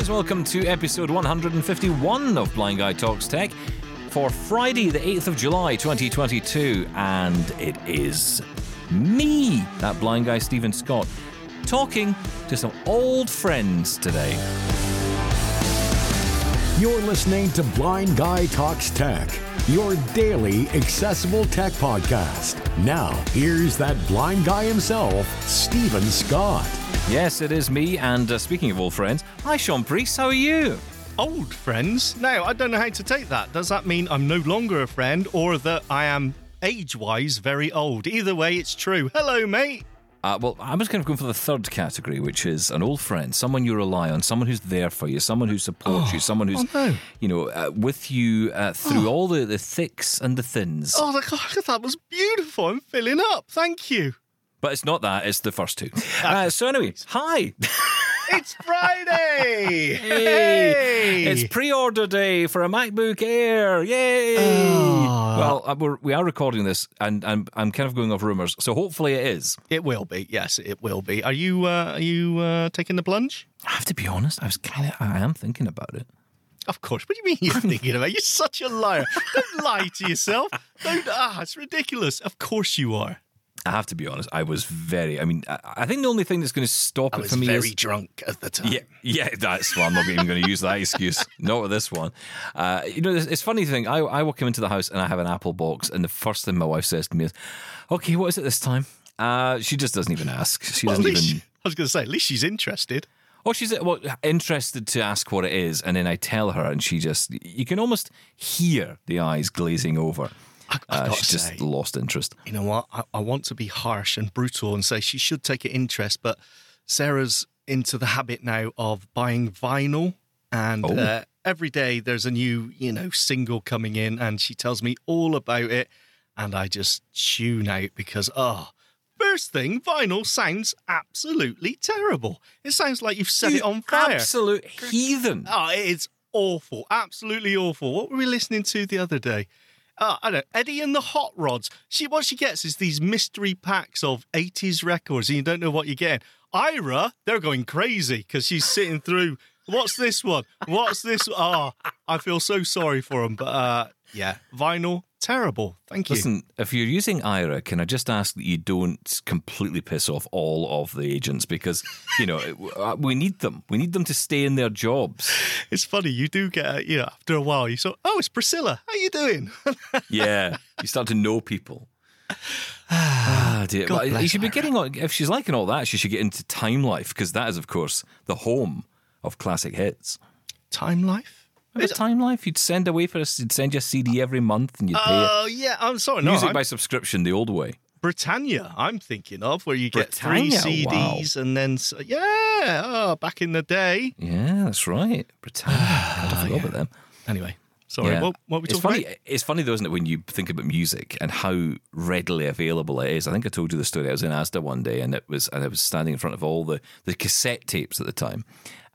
guys. Welcome to episode 151 of Blind Guy Talks Tech for Friday, the 8th of July, 2022. And it is me, that blind guy, Steven Scott, talking to some old friends today. You're listening to Blind Guy Talks Tech, your daily accessible tech podcast. Now, here's that blind guy himself, Steven Scott. Yes, it is me. And uh, speaking of old friends, hi, Shaun Preece. How are you? old friends. Now, I don't know how to take that. Does that mean I'm no longer a friend or that I am age wise very old? Either way, it's true. Hello, mate. Uh, well, I was kind of going for the third category, which is an old friend, someone you rely on, someone who's there for you, someone who supports Oh, you, someone who's, oh no. you know, uh, with you uh, through all the, the thicks and the thins. Oh, the- God, that was beautiful. I'm filling up. Thank you. But it's not that, it's the first two. Uh, so, anyway, hi. It's Friday. Hey, It's pre-order day for a MacBook Air! Yay! Oh. Well, uh, we're, we are recording this, and I'm I'm kind of going off rumours, so hopefully it is. It will be. Yes, it will be. Are you? Uh, are you uh, taking the plunge? I have to be honest, I was kind of I am thinking about it. Of course. What do you mean you're thinking about? it? You're such a liar. Don't lie to yourself. Don't. Ah, it's ridiculous. Of course you are. I have to be honest. I was very. I mean, I, I think the only thing that's going to stop I it for me very is drunk at the time. Yeah, yeah, that's well. I'm not even going to use that excuse. Not with this one. Uh, you know, it's, it's funny thing. I I walk into the house and I have an Apple box, and the first thing my wife says to me is, "Okay, what is it this time?" Uh, she just doesn't even ask. She Well, doesn't even. I was going to say, at least she's interested. Oh, she's well, interested to ask what it is, and then I tell her, and she just. You can almost hear the eyes glazing over. Uh, she's just say, lost interest. you know what? I, I want to be harsh and brutal and say she should take an interest, but Sarah's into the habit now of buying vinyl, and Oh. uh, every day there's a new, you know, single coming in, and she tells me all about it, and I just tune out because oh. First thing, vinyl sounds absolutely terrible. It sounds like you've set it on fire. Absolute heathen. Oh, it's awful. Absolutely awful. What were we listening to the other day? Uh, I don't know. Eddie and the Hot Rods. She what she gets is these mystery packs of 80s records and you don't know what you're getting. Aira, they're going crazy because she's sitting through what's this one? What's this? Ah, I feel so sorry for them. But uh, yeah, vinyl, terrible. Thank you. Listen, if you're using Aira, can I just ask that you don't completely piss off all of the agents because, you know, uh, we need them. We need them to stay in their jobs. It's funny. You do get, a, you know, after a while, you sort oh, it's Priscilla. How you doing? Yeah. You start to know people. Ah, dear. God Well, you should be getting, on- if she's liking all that, she should get into Time Life because that is, of course, the home of classic hits. Time Life? Remember Time Life? You'd send away for us, you'd send your CD every month and you'd pay Oh, yeah. I'm sorry. No, Music I'm- by subscription, the old way. Britannia, I'm thinking of, where you get Britannia, three CDs and then, yeah, oh, back in the day. Yeah, that's right. Britannia. God, I forgot about them. Anyway, sorry, Yeah. what, what it's talking funny. about? It's funny though, isn't it, when you think about music and how readily available it is. I think I told you the story. I was in Asda one day, and it was, and I was standing in front of all the the cassette tapes at the time,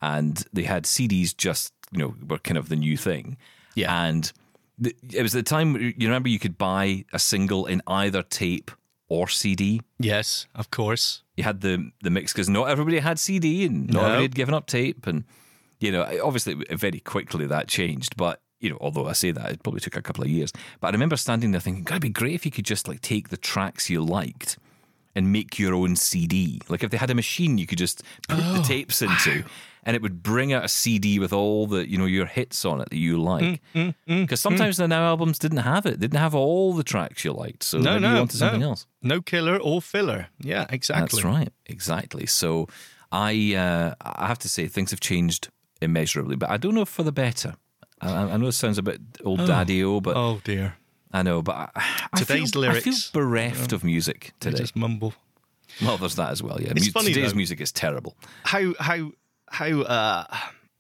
and they had CDs. Just you know, were kind of the new thing. Yeah. and the, it was the time you remember you could buy a single in either tape or CD. Yes, of course. You had the the mix because not everybody had CD and not No. everybody had given up tape, and you know, obviously very quickly that changed. But you know, although I say that, it probably took a couple of years. But I remember standing there thinking, "God, it'd be great if you could just like take the tracks you liked and make your own CD. Like if they had a machine, you could just put the oh. tapes into." And it would bring out a CD with all the, you know, your hits on it that you like. Mm, Because sometimes the now albums didn't have it; didn't have all the tracks you liked. So No, no, you wanted something no. else. No killer or filler. Yeah, exactly. That's right, exactly. So I uh, I have to say things have changed immeasurably, but I don't know if for the better. I, I know it sounds a bit old daddy-o, but Oh dear. I know. But I, I Today's feel, I feel lyrics. bereft of music They today. just mumble. Well, there's that as well. Yeah, It's Mu- funny, today's though. music is terrible. How how how uh,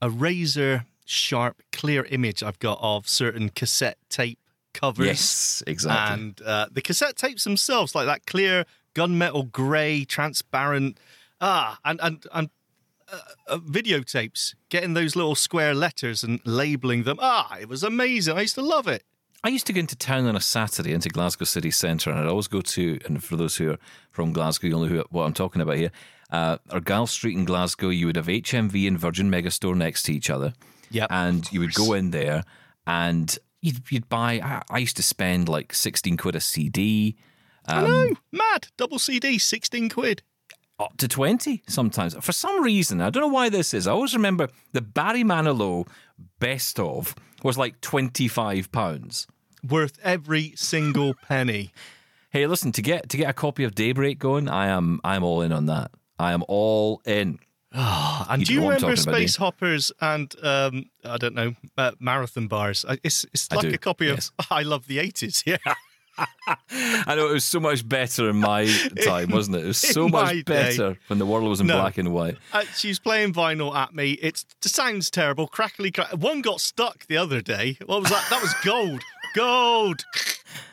a razor sharp, clear image I've got of certain cassette tape covers. Yes, exactly. And uh, the cassette tapes themselves, like that clear gunmetal grey, transparent, ah, and and and uh, uh, videotapes, getting those little square letters and labeling them. Ah, it was amazing. I used to love it. I used to go into town on a Saturday into Glasgow city centre, and I'd always go to. And for those who are from Glasgow, you'll know who, what I'm talking about here. Uh, Argyle Street in Glasgow, you would have HMV and Virgin Megastore next to each other. Yep, And you would go in there and you'd, you'd buy, I, I used to spend like 16 quid a CD, I know, mad double CD, sixteen quid. up to 20 sometimes. For some reason, I don't know why this is. I always remember the Barry Manilow best of was like 25 pounds. Worth every single penny. Hey, listen, to get to get a copy of Daybreak going, I am I'm all in on that. I am all in. And You do you know what I'm remember talking about, Space Hoppers and um, I don't know uh, marathon bars? It's it's like a copy yes. of I Love the Eighties. Yeah, I know it was so much better in my time, wasn't it? It was so much my day. better when the world was in No. black and white. uh, she was playing vinyl at me. It's, it sounds terrible, crackly. Crack. One got stuck the other day. What was that? That was gold, gold,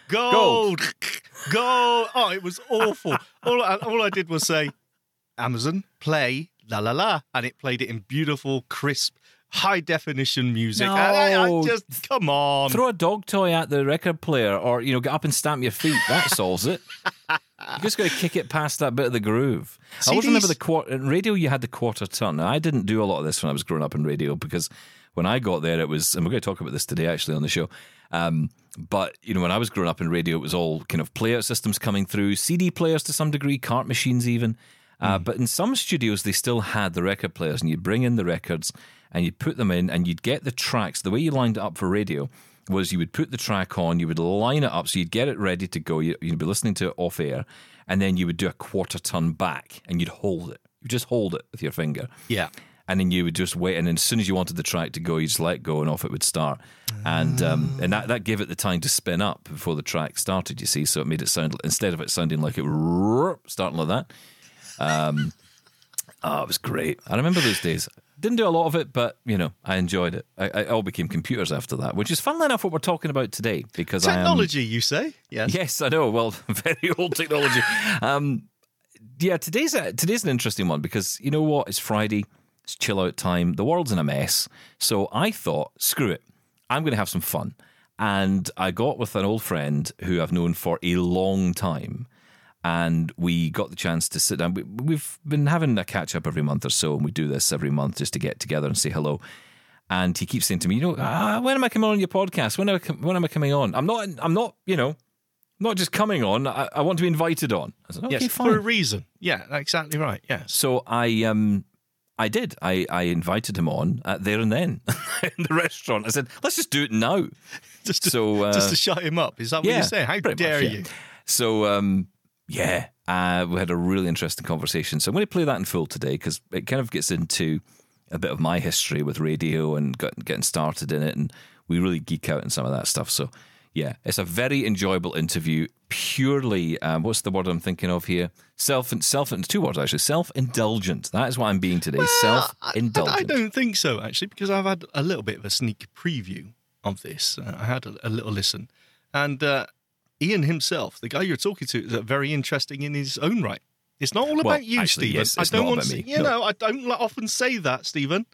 gold, gold. Oh, it was awful. All I, all I did was say, Amazon play la la la, and it played it in beautiful, crisp, high definition music. And I, I just come on. Throw a dog toy at the record player, or you know, get up and stamp your feet. That solves it. You just got to kick it past that bit of the groove. I always remember the quarter in radio. You had the quarter ton. Now, I didn't do a lot of this when I was growing up in radio because when I got there, it was, and we're going to talk about this today actually on the show. Um, but you know, when I was growing up in radio, it was all kind of playout systems coming through, CD players to some degree, cart machines even. Uh, But in some studios, they still had the record players, and you'd bring in the records and you'd put them in, and you'd get the tracks. The way you lined it up for radio was you would put the track on, you would line it up so you'd get it ready to go. You- You'd be listening to it off air, and then you would do a quarter ton back, and you'd hold it. You just hold it with your finger Yeah. and then you would just wait, and then as soon as you wanted the track to go, you just let go, and off it would start. And um, and that, that gave it the time to spin up before the track started. You see, so it made it sound instead of it sounding like it starting like that. Um, oh, it was great. I remember those days. Didn't do a lot of it, but you know, I enjoyed it. I, I all became computers after that, which is funnily enough what we're talking about today. Because I am, Technology, you say? Yes. Yes, I know. Well, very old technology. Um, yeah, today's a, today's an interesting one because you know what? It's Friday. It's chill out time. The world's in a mess. So I thought, screw it. I'm going to have some fun. And I got with an old friend who I've known for a long time. And we got the chance to sit down. We, we've been having a catch up every month or so, and we do this every month just to get together and say hello. And he keeps saying to me, you know, ah, when am I coming on your podcast? When am I, com- when am I coming on? I'm not. I'm not. You know, not just coming on. I, I want to be invited on. I said, okay, yes, fine. for a reason. Yeah, exactly right. Yeah. So I um I did. I, I invited him on uh, there and then in the restaurant. I said, let's just do it now. Just to, So, uh, just to shut him up. Is that what yeah, you're saying? How dare much, yeah. you? So um yeah, uh, we had a really interesting conversation. So I'm going to play that in full today because it kind of gets into a bit of my history with radio and got, getting started in it, and we really geek out in some of that stuff. So yeah, it's a very enjoyable interview. Purely, um, what's the word I'm thinking of here? Self and self and two words actually. Self indulgent. That is what I'm being today. Self I, indulgent. I don't think so, actually, because I've had a little bit of a sneak preview of this. Uh, I had a, a little listen. And uh, Ian himself, the guy you're talking to, is very interesting in his own right. It's not all about you, actually, Steven. yes, I don't want to, me. You No. know, I don't often say that, Steven,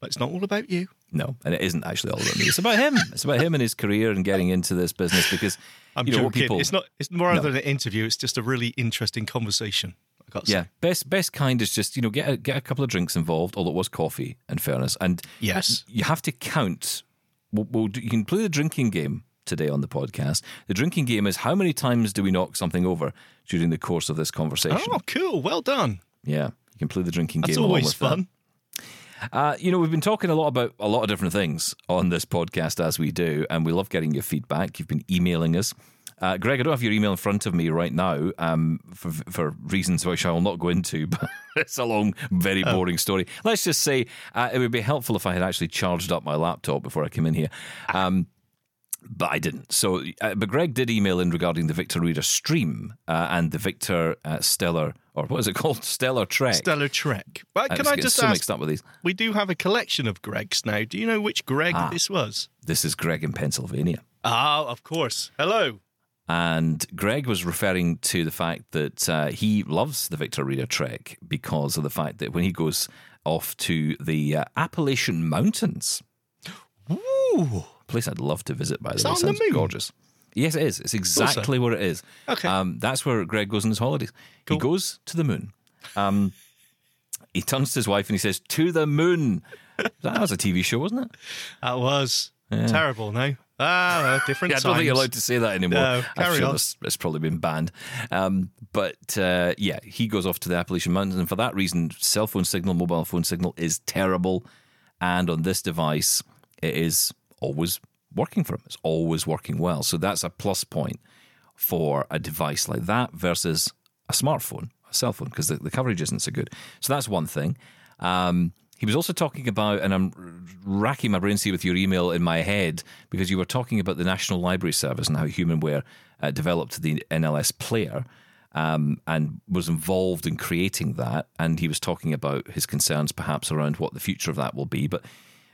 but it's not all about you. No, and it isn't actually all about me. It's about him. It's about him and his career and getting into this business because I'm you know joking. people. It's not. It's more No. than an interview. It's just a really interesting conversation. I got Yeah, say. best best kind is just you know get a, get a couple of drinks involved. Although it was coffee, in fairness, and Yes. you have to count. We'll, we'll do, you can play the drinking game today on the podcast. The drinking game is how many times do we knock something over during the course of this conversation? Oh, cool. Well done. Yeah, you can play the drinking That's game. along always fun. Uh, you know, we've been talking a lot about a lot of different things on this podcast as we do, and we love getting your feedback. You've been emailing us. Uh, Greg, I don't have your email in front of me right now um, for, for reasons which I will not go into, but it's a long, very boring story. Let's just say uh, it would be helpful if I had actually charged up my laptop before I came in here. Um, but I didn't. So, uh, but Greg did email in regarding the Victor Reader stream uh, and the Victor uh, Stellar, or what is it called? Stellar Trek. Stellar Trek. But Uh, can I just so ask? mixed up with these? We do have a collection of Gregs now. Do you know which Greg Ah. this was? This is Greg in Pennsylvania. Ah, of course. Hello. And Greg was referring to the fact that uh, he loves the Victor Reader Trek because of the fact that when he goes off to the uh, Appalachian Mountains, Ooh. Place I'd love to visit, by the way, that on the sounds moon? gorgeous. Yes, it is. It's exactly where it is. Okay. Um, that's where Greg goes on his holidays. Cool. He goes to the moon. Um, he turns to his wife and he says, "To the moon." that was a TV show, wasn't it? That was terrible. No, ah, well, different. Yeah, I don't think you're allowed to say that anymore. No, I'm carry sure on. It's, it's probably been banned. Um, but uh, yeah, he goes off to the Appalachian Mountains, and for that reason, cell phone signal, mobile phone signal is terrible. And on this device, it is always working for him. It's always working well. So that's a plus point for a device like that versus a smartphone, a cell phone, because the, the coverage isn't so good. So that's one thing. Um, he was also talking about, and I'm racking my brains here with your email in my head because you were talking about the National Library Service and how Humanware uh, developed the NLS player um, and was involved in creating that. And he was talking about his concerns perhaps around what the future of that will be. But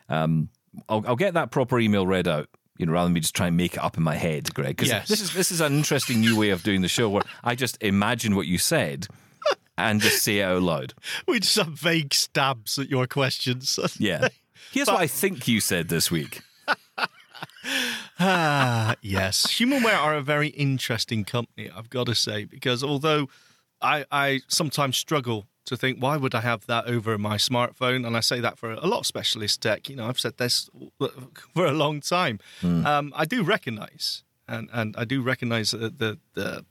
um, I'll, I'll get that proper email read out. You know, rather than me just try and make it up in my head, Greg. Because Yes. this is this is an interesting new way of doing the show where I just imagine what you said and just say it out loud. We just have vague stabs at your questions. Yeah. Here's what I think you said this week. Ah, yes. Humanware are a very interesting company, I've got to say, because although I, I sometimes struggle to think, why would I have that over my smartphone? And I say that for a lot of specialist tech. You know, I've said this for a long time. Um, I do recognize, and, and I do recognize the, the, the,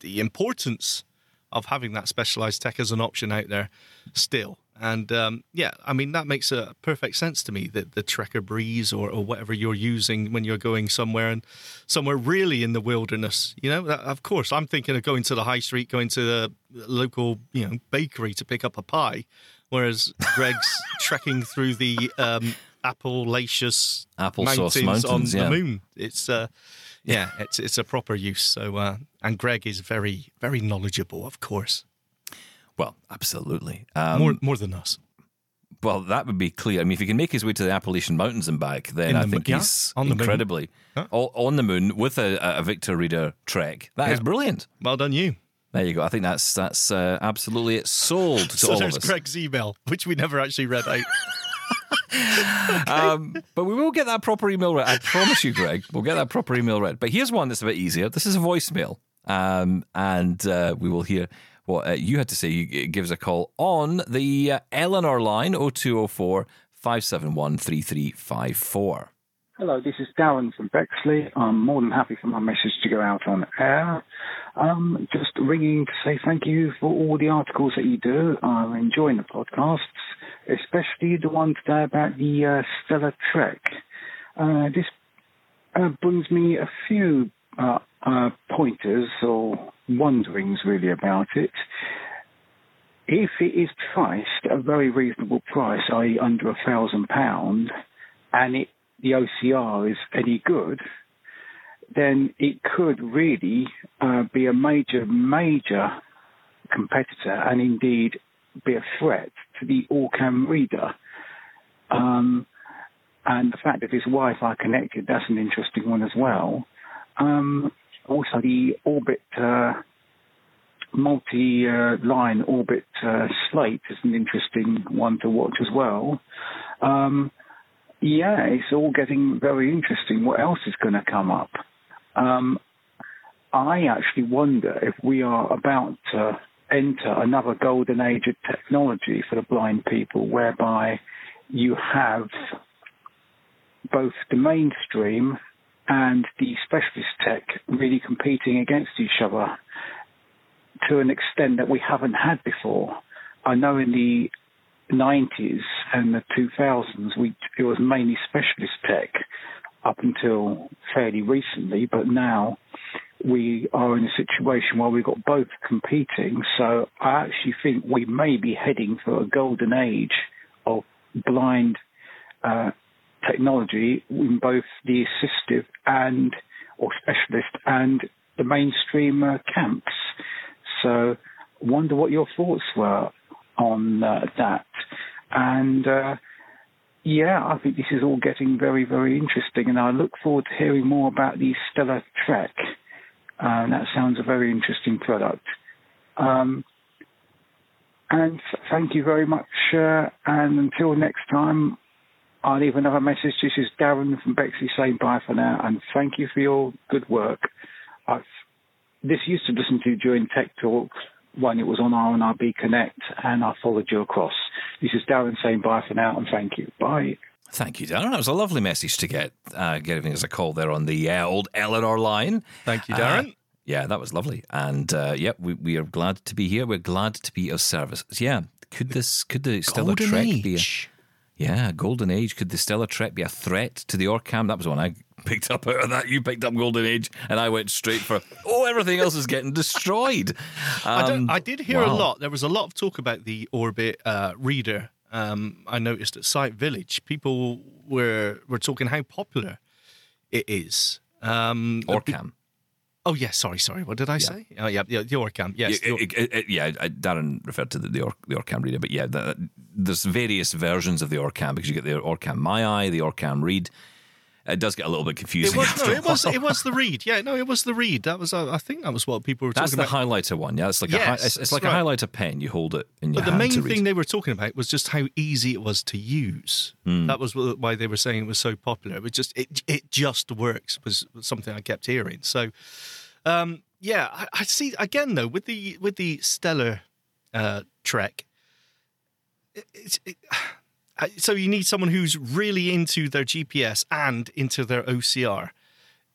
the importance of having that specialized tech as an option out there still. And um, yeah, I mean, that makes a perfect sense to me that the Trekker Breeze or, or whatever you're using when you're going somewhere and somewhere really in the wilderness, you know, that, of course, I'm thinking of going to the high street, going to the local, you know, bakery to pick up a pie, whereas Greg's trekking through the um, Appalachian mountains, mountains, on yeah. the moon. It's uh, yeah, it's it's a proper use. So uh, and Greg is very very knowledgeable, of course, Well, absolutely. Um, more more than us. well, that would be clear. I mean, if he can make his way to the Appalachian Mountains and back, then In I the think mo- yeah, he's on the incredibly Huh? on the moon with a, a Victor Reader trek. That is Yeah. brilliant. Well done, you. There you go. I think that's that's uh, absolutely it. Sold to So all there's of us. Greg's email, which we never actually read out. Um, but we will get that proper email read. I promise you, Greg. We'll get that proper email read. But here's one that's a bit easier. This is a voicemail, um, and uh, we will hear what uh, you had to say. You give us a call on the uh, Eleanor line 0204 571 3354. Hello, this is Darren from Bexley. I'm more than happy for my message to go out on air. Um, just ringing to say thank you for all the articles that you do. I'm enjoying the podcasts, especially the one today about the uh, Stellar Trek. Uh, this uh, brings me a few uh, uh, pointers or wonderings really about it. If it is priced at a very reasonable price, i.e. under a thousand pound, and it the OCR is any good, then it could really uh, be a major, major competitor and indeed be a threat to the Orcam reader. Um, and the fact that it's Wi-Fi connected, that's an interesting one as well. Um, also, the Orbit uh, multi-line Orbit uh, slate is an interesting one to watch as well. Um, yeah, it's all getting very interesting. What else is going to come up? Um, I actually wonder if we are about to enter another golden age of technology for the blind people, whereby you have both the mainstream and the specialist tech really competing against each other to an extent that we haven't had before. I know in the 90s and the 2000s, we it was mainly specialist tech up until fairly recently, but now we are in a situation where we've got both competing. So I actually think we may be heading for a golden age of blind uh, technology in both the assistive and or specialist and the mainstream uh, camps. So wonder what your thoughts were on uh, that. And uh, yeah, I think this is all getting very, very interesting, and I look forward to hearing more about the Stellar Trek. Uh, that sounds a very interesting product. Um, and thank you very much. Uh, and until next time, I'll leave another message. This is Darren from Bexley saying bye for now, and thank you for your good work. I've this used to listen to during Tech Talks when it was on RNIB Connect, and I followed you across. This is Darren saying bye for now, and thank you. Bye. Thank you, Darren. That was a lovely message to get, uh, giving us a call there on the uh, old Eleanor line. Thank you, Darren. Uh, yeah, that was lovely. And uh, yeah, we, we are glad to be here. We're glad to be of service. Yeah, could this, could the Stellar Golden Trek Age. be a, yeah, Golden Age? Could the Stellar Trek be a threat to the Orcam? That was one I picked up out of that. You picked up Golden Age, and I went straight for, oh, everything else is getting destroyed. I, Um, I did hear a lot. There was a lot of talk about the Orbit uh, reader. Um, I noticed at Sight Village, people were were talking how popular it is. Um, Orcam. Oh yes, sorry, sorry. What did I say? Oh yeah, yeah, the Orcam. Yes, Yeah, the Or- it- it- it- yeah, Darren referred to the, the, Or, the Orcam reader, but yeah, the, there's various versions of the Orcam because you get the Orcam My Eye, the Orcam Read. It does get a little bit confusing. It was, no, it was it was the read. Yeah, no, it was the read. That was uh, I think that was what people were That's talking the highlighter one. Yeah, it's like a hi- it's, it's like right. a highlighter pen. You hold it in your But the main thing they were talking about was just how easy it was to use. Hmm. That was why they were saying it was so popular. It was just it it just works was something I kept hearing. So, um, yeah, I, I see again though with the with the Stellar uh, Trek. it- It's, it, uh, so you need someone who's really into their GPS and into their OCR.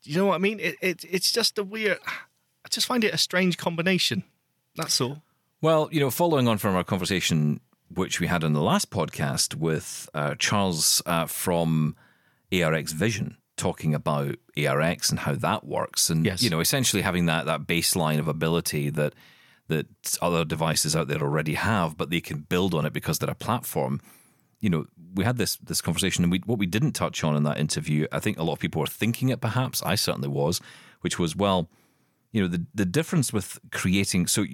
Do you know what I mean? It, it it's just a weird. I just find it a strange combination. That's all. Well, you know, following on from our conversation, which we had on the last podcast with uh, Charles uh, from ARX Vision, talking about ARX and how that works, and Yes. you know, essentially having that that baseline of ability that that other devices out there already have, but they can build on it because they're a platform. You know, we had this this conversation, and we what we didn't touch on in that interview, I think a lot of people were thinking it. Perhaps I certainly was, which was well you know the the difference with creating so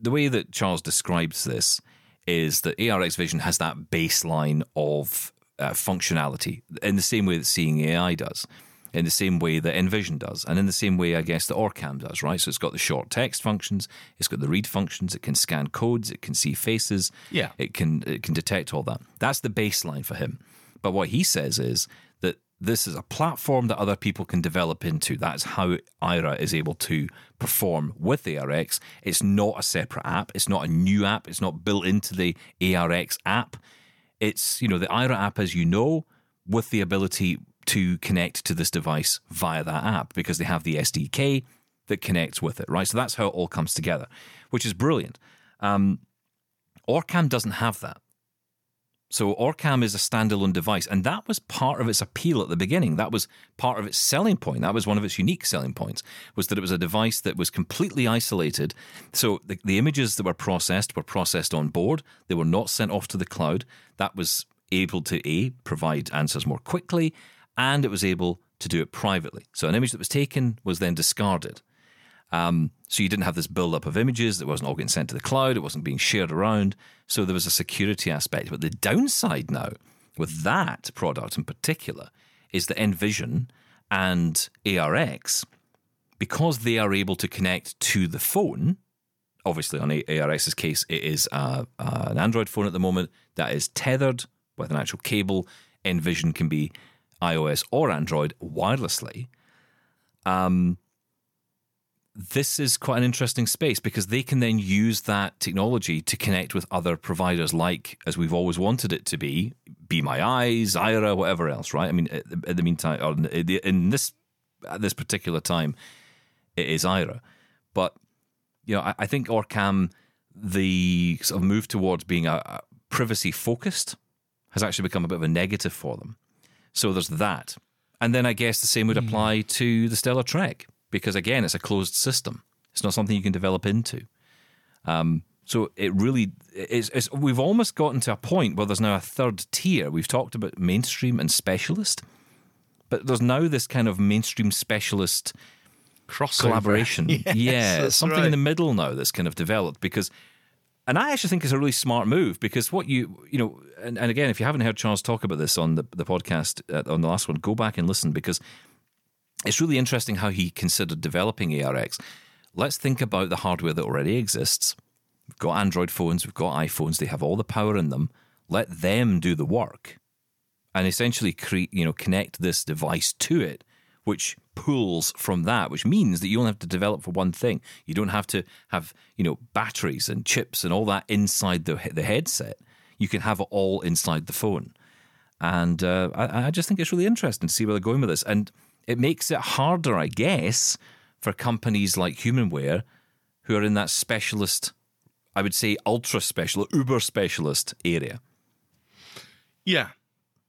the way that Charles describes this is that ARX Vision has that baseline of uh, functionality in the same way that Seeing AI does, in the same way that Envision does, and in the same way I guess that Orcam does, right? So it's got the short text functions, it's got the read functions, it can scan codes, it can see faces, Yeah. it can it can detect all that. That's the baseline for him. But what he says is that this is a platform that other people can develop into. That's how Aira is able to perform with ARX. It's not a separate app. It's not a new app. It's not built into the ARX app. It's, you know, the Aira app as you know, with the ability to connect to this device via that app because they have the SDK that connects with it, right? So that's how it all comes together, which is brilliant. Um, Orcam doesn't have that. So Orcam is a standalone device, and that was part of its appeal at the beginning. That was part of its selling point. That was one of its unique selling points, was that it was a device that was completely isolated. So the, the images that were processed were processed on board. They were not sent off to the cloud. That was able to a provide answers more quickly, and it was able to do it privately. So an image that was taken was then discarded. Um, so you didn't have this build-up of images that wasn't all getting sent to the cloud. It wasn't being shared around. So there was a security aspect. But the downside now with that product in particular is that Envision and ARX, because they are able to connect to the phone, obviously on A- ARX's case, it is uh, uh, an Android phone at the moment that is tethered with an actual cable. Envision can be iOS or Android wirelessly. Um, this is quite an interesting space because they can then use that technology to connect with other providers, like as we've always wanted it to be, Be My Eyes, Aira, whatever else, right? I mean, at the, meantime, or in in this at this particular time, it is Aira, but you know, I, I think Orcam, the sort of move towards being a, a privacy focused, has actually become a bit of a negative for them. So there's that. And then I guess the same would apply to the Stellar Trek because, again, it's a closed system. It's not something you can develop into. Um, so it really is. It's, we've almost gotten to a point where there's now a third tier. We've talked about mainstream and specialist, but there's now this kind of mainstream specialist cross collaboration. Yes, yeah, something in the middle now that's kind of developed because, and I actually think it's a really smart move because what you you know, and, and again, if you haven't heard Charles talk about this on the the podcast uh, on the last one, go back and listen because it's really interesting how he considered developing ARX. Let's think about the hardware that already exists. We've got Android phones, we've got iPhones, they have all the power in them. Let them do the work and essentially create, you know, connect this device to it, which pulls from that, which means that you only have to develop for one thing. You don't have to have you know batteries and chips and all that inside the the headset. You can have it all inside the phone, and uh, I, I just think it's really interesting to see where they're going with this. And it makes it harder, I guess, for companies like Humanware who are in that specialist, I would say ultra specialist, uber specialist area. Yeah.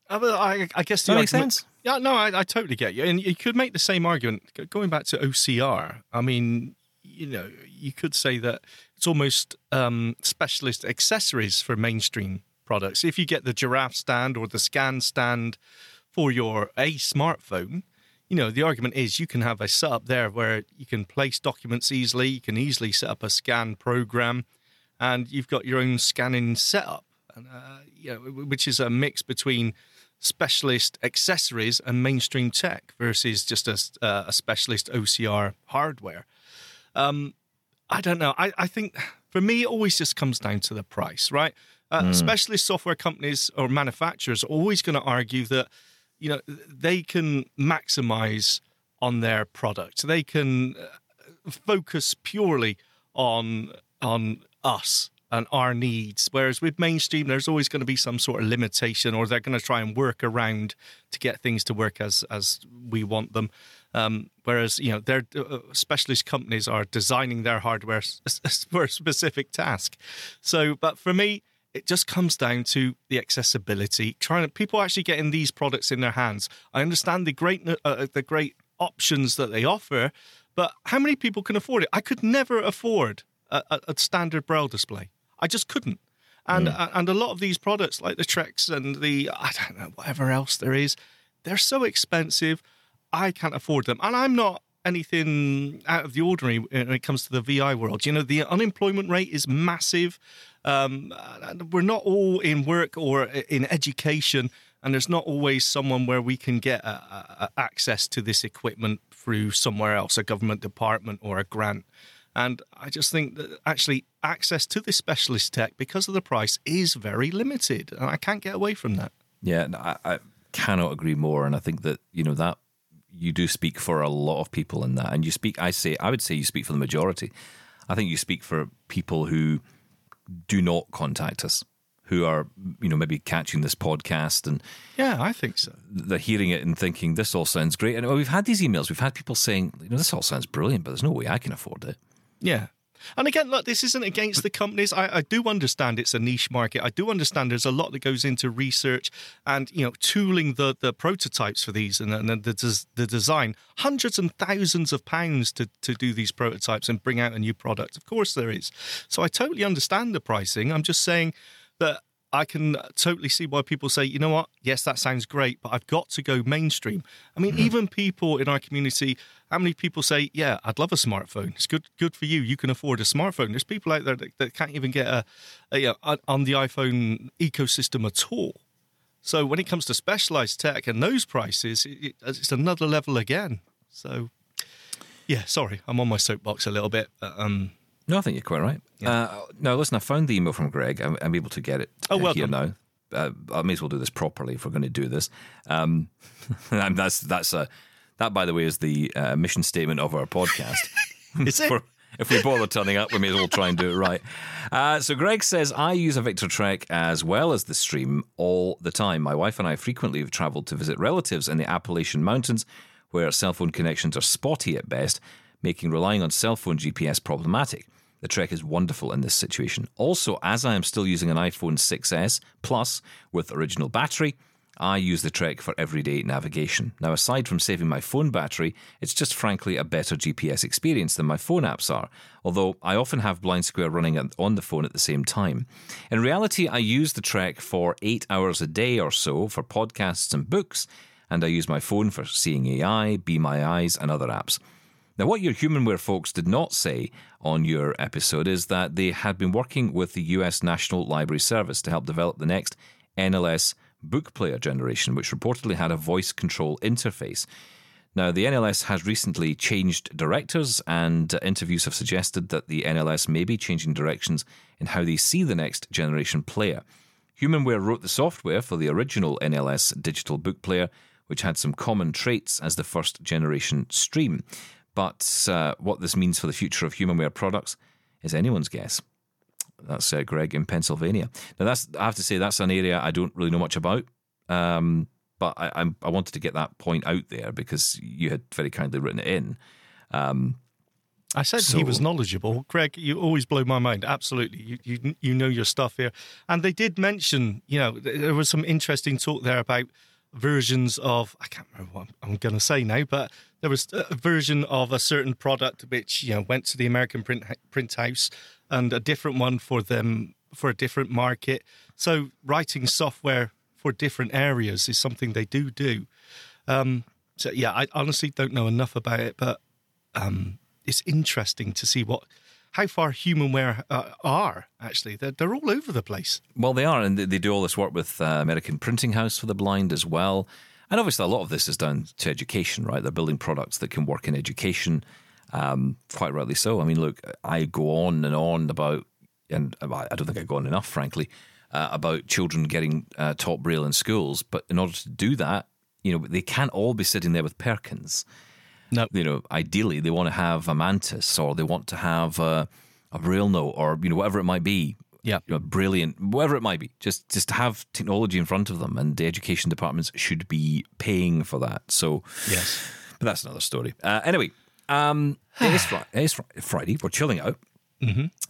Uh, I, I guess the that makes sense. Yeah, no, I, I totally get you. And you could make the same argument going back to OCR. I mean, you know, you could say that it's almost um, specialist accessories for mainstream products. If you get the giraffe stand or the scan stand for your A smartphone, you know, the argument is you can have a setup there where you can place documents easily, you can easily set up a scan program, and you've got your own scanning setup, and, uh, you know, which is a mix between specialist accessories and mainstream tech versus just a, uh, a specialist OCR hardware. Um, I don't know. I, I think for me, it always just comes down to the price, right? Uh, mm. Specialist software companies or manufacturers are always going to argue that you know they can maximize on their product. They can uh, focus purely on on us and our needs. Whereas with mainstream, there's always going to be some sort of limitation, or they're going to try and work around to get things to work as as we want them. Um, whereas you know, their uh, specialist companies are designing their hardware for a specific task. So, but for me, it just comes down to the accessibility. Trying to, people actually getting these products in their hands. I understand the great uh, uh, the great options that they offer, but how many people can afford it? I could never afford a, a, a standard braille display. I just couldn't. And mm. and a lot of these products, like the Treks and the I don't know whatever else there is, they're so expensive. I can't afford them, and I'm not anything out of the ordinary when it comes to the VI world. You know, the unemployment rate is massive. Um, we're not all in work or in education, and there's not always someone where we can get a, a, access to this equipment through somewhere else, a government department or a grant. And I just think that actually access to this specialist tech, because of the price, is very limited, and I can't get away from that. Yeah, I, I cannot agree more. And I think that you know that you do speak for a lot of people in that, and you speak. I say, I would say you speak for the majority. I think you speak for people who do not contact us, who are you know maybe catching this podcast and yeah, I think so. They're hearing it and thinking this all sounds great. And we've had these emails. We've had people saying, you know, this all sounds brilliant, but there's no way I can afford it. Yeah, and again, look, this isn't against the companies. I, I, do understand it's a niche market. I do understand there's a lot that goes into research and you know tooling the the prototypes for these and, and the the design. Hundreds and thousands of pounds to to do these prototypes and bring out a new product. Of course, there is. So I totally understand the pricing. I'm just saying that I can totally see why people say, you know what, yes, that sounds great, but I've got to go mainstream. I mean, mm-hmm. even people in our community, how many people say, yeah, I'd love a smartphone. It's good, good for you. You can afford a smartphone. There's people out there that, that can't even get a, a you know, on the iPhone ecosystem at all. So when it comes to specialized tech and those prices, it, it's another level again. So, yeah, sorry, I'm on my soapbox a little bit. Um, no, I think you're quite right. Yeah. Uh, now, listen, I found the email from Greg. I'm, I'm able to get it oh, uh, here now. Uh, I may as well do this properly if we're going to do this. Um, and that's that's a that, by the way, is the uh, mission statement of our podcast. is it? For, if we bother turning up, we may as well try and do it right. Uh, so Greg says, I use a Victor Trek as well as the stream all the time. My wife and I frequently have travelled to visit relatives in the Appalachian Mountains, where cell phone connections are spotty at best, making relying on cell phone GPS problematic. The Trek is wonderful in this situation. Also, as I am still using an iPhone 6S Plus with original battery, I use the Trek for everyday navigation. Now, aside from saving my phone battery, it's just frankly a better GPS experience than my phone apps are, although I often have Blind Square running on the phone at the same time. In reality, I use the Trek for eight hours a day or so for podcasts and books, and I use my phone for Seeing AI, Be My Eyes, and other apps. Now, what your Humanware folks did not say on your episode is that they had been working with the US National Library Service to help develop the next NLS book player generation, which reportedly had a voice control interface. Now, the NLS has recently changed directors, and interviews have suggested that the NLS may be changing directions in how they see the next generation player. Humanware wrote the software for the original NLS digital book player, which had some common traits as the first generation stream. But uh, what this means for the future of humanware products is anyone's guess. That's uh, Greg in Pennsylvania. Now, that's I have to say that's an area I don't really know much about. Um, but I, I, I wanted to get that point out there because you had very kindly written it in. Um, I said So- he was knowledgeable. Greg, you always blow my mind. Absolutely. You, you you know your stuff here. And they did mention, you know, there was some interesting talk there about versions of, I can't remember what I'm, going to say now, but there was a version of a certain product which, you know, went to the American print, print house and a different one for them for a different market. So writing software for different areas is something they do do. Um, so yeah, I honestly don't know enough about it, but um, it's interesting to see what how far humanware uh, are actually. They're, they're all over the place. Well, they are, and they- do all this work with uh, American Printing House for the Blind as well. And obviously, a lot of this is down to education, right? They're building products that can work in education, um, quite rightly so. I mean, look, I go on and on about, and I don't think I go on enough, frankly, uh, about children getting uh, taught Braille in schools. But in order to do that, you know, they can't all be sitting there with Perkins No, you know, ideally they want to have a mantis or they want to have a, a braille note or you know whatever it might be. Yeah. you know, brilliant, whatever it might be. Just just to have technology in front of them, and the education departments should be paying for that. So, yes, but that's another story. Uh, anyway, um, it is Friday. It is Fri- Friday. We're chilling out,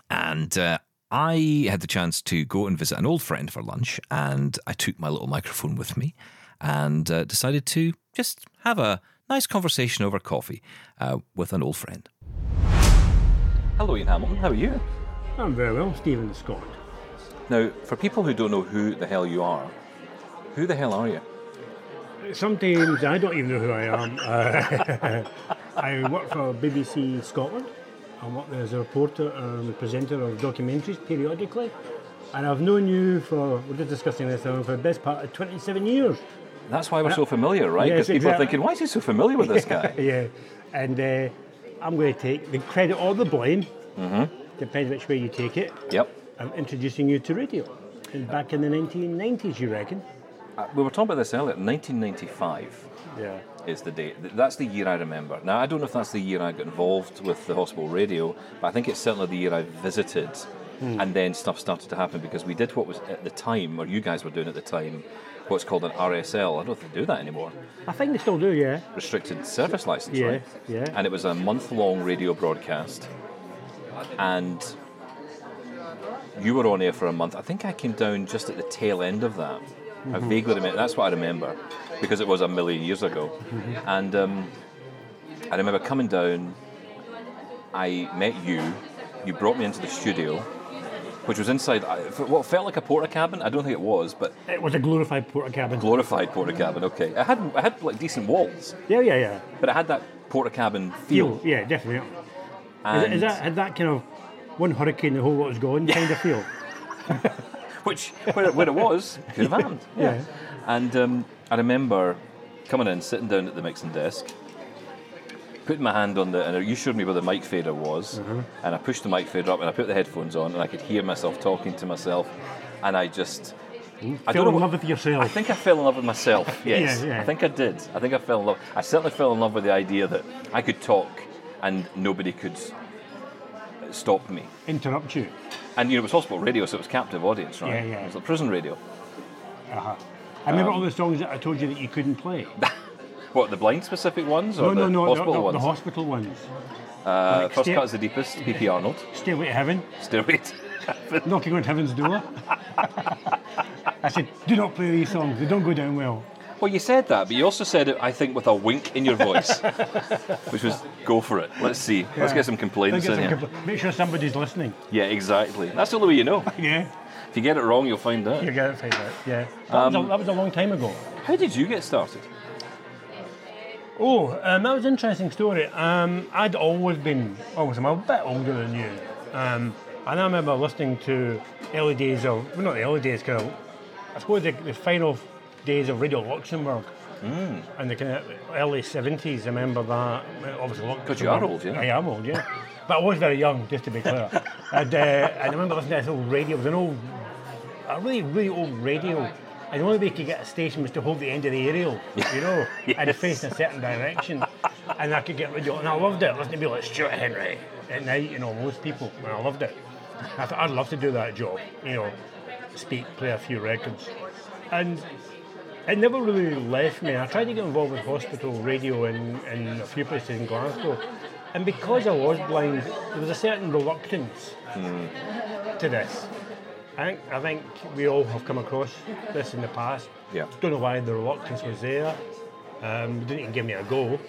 and uh, I had the chance to go and visit an old friend for lunch, and I took my little microphone with me, and uh, decided to just have a nice conversation over coffee uh, with an old friend. Hello, Ian Hamilton. How are you? I'm very well, Steven Scott. Now, for people who don't know who the hell you are, who the hell are you? Sometimes I don't even know who I am. Uh, I work for BBC Scotland. I work there as a reporter and presenter of documentaries periodically. And I've known you for, we're just discussing this for the best part of 27 years. That's why we're so familiar, right? Yes, Because people exactly. are thinking, why is he so familiar with this guy? yeah. And uh, I'm going to take the credit or the blame, Mm-hmm. depends which way you take it. yep. I'm introducing you to radio. And back in the 1990s, you reckon? Uh, we were talking about this earlier. 1995 Yeah. is the date. That's the year I remember. Now, I don't know if that's the year I got involved with the hospital radio, but I think it's certainly the year I visited. And then stuff started to happen because we did what was at the time, or you guys were doing at the time, what's called an RSL. I don't think they do that anymore. I think they still do, yeah. Restricted service license, Yeah, right? yeah. And it was a month long radio broadcast. And you were on air for a month. I think I came down just at the tail end of that. I vaguely remember. That's what I remember because it was a million years ago. And um, I remember coming down. I met you. You brought me into the studio, which was inside what felt like a porta cabin. I don't think it was, but It was a glorified porta cabin. glorified porta cabin. Okay, it had it had like decent walls, yeah, yeah, yeah. but it had that porta cabin feel. Feel, yeah, definitely. Is, that had that kind of one hurricane, the whole lot was gone kind of feel? which where, it- where it was could have happened. Yeah. And um, I remember coming in, sitting down at the mixing desk, putting my hand on the, and you showed me where the mic fader was, Mm-hmm. and I pushed the mic fader up, and I put the headphones on, and I could hear myself talking to myself, and I just. I Fell don't in know. love with yourself. I think I fell in love with myself. Yes, Yeah, yeah. I think I did. I think I fell in love. I certainly fell in love with the idea that I could talk, and nobody could stop me. Interrupt you. And you know, it was hospital radio, so it was captive audience, right? Yeah, yeah. It was like prison radio. Uh-huh. I remember Um, all the songs that I told you that you couldn't play. What the blind specific ones or no, the no, hospital no, no, ones? the hospital ones. uh, like first Stay- cut is the deepest. PP Arnold. Stairway to Heaven, Stairway. to- knocking on heaven's door. I said, do not play these songs. They don't go down well. well, you said that, but you also said it. I think with a wink in your voice, which was go for it. Let's see. Let's Yeah. get some complaints Don't in here. compl- Make sure somebody's listening. yeah, exactly. That's the only way you know. Yeah, If you get it wrong, you'll find out. you get it, find out. Yeah, that, was Um, a, that was a long time ago. How did you get started? Oh, um, that was an interesting story. Um, I'd always been, always, I'm a bit older than you. Um, and I remember listening to early days of, well, not the early days, kind of, I suppose the, the final days of Radio Luxembourg. Mm. And the kind of early 70s, I remember that. Obviously, Because you are old, yeah. I am old, yeah. but I was very young, just to be clear. and, uh, and I remember listening to this old radio. It was an old, a really, really old radio And the only way you could get a station was to hold the end of the aerial, you know, and Yes. face in a certain direction. And I could get radio, and I loved it. Listening to people like Stuart Henry at night, you know, most people, and I loved it. I thought I'd love to do that job, you know, speak, play a few records. And it never really left me. I tried to get involved with hospital radio in, in a few places in Glasgow. And because I was blind, there was a certain reluctance hmm. to this. I think, I think we all have come across this in the past. Yeah. Don't know why the reluctance was there. Um, didn't even give me a go,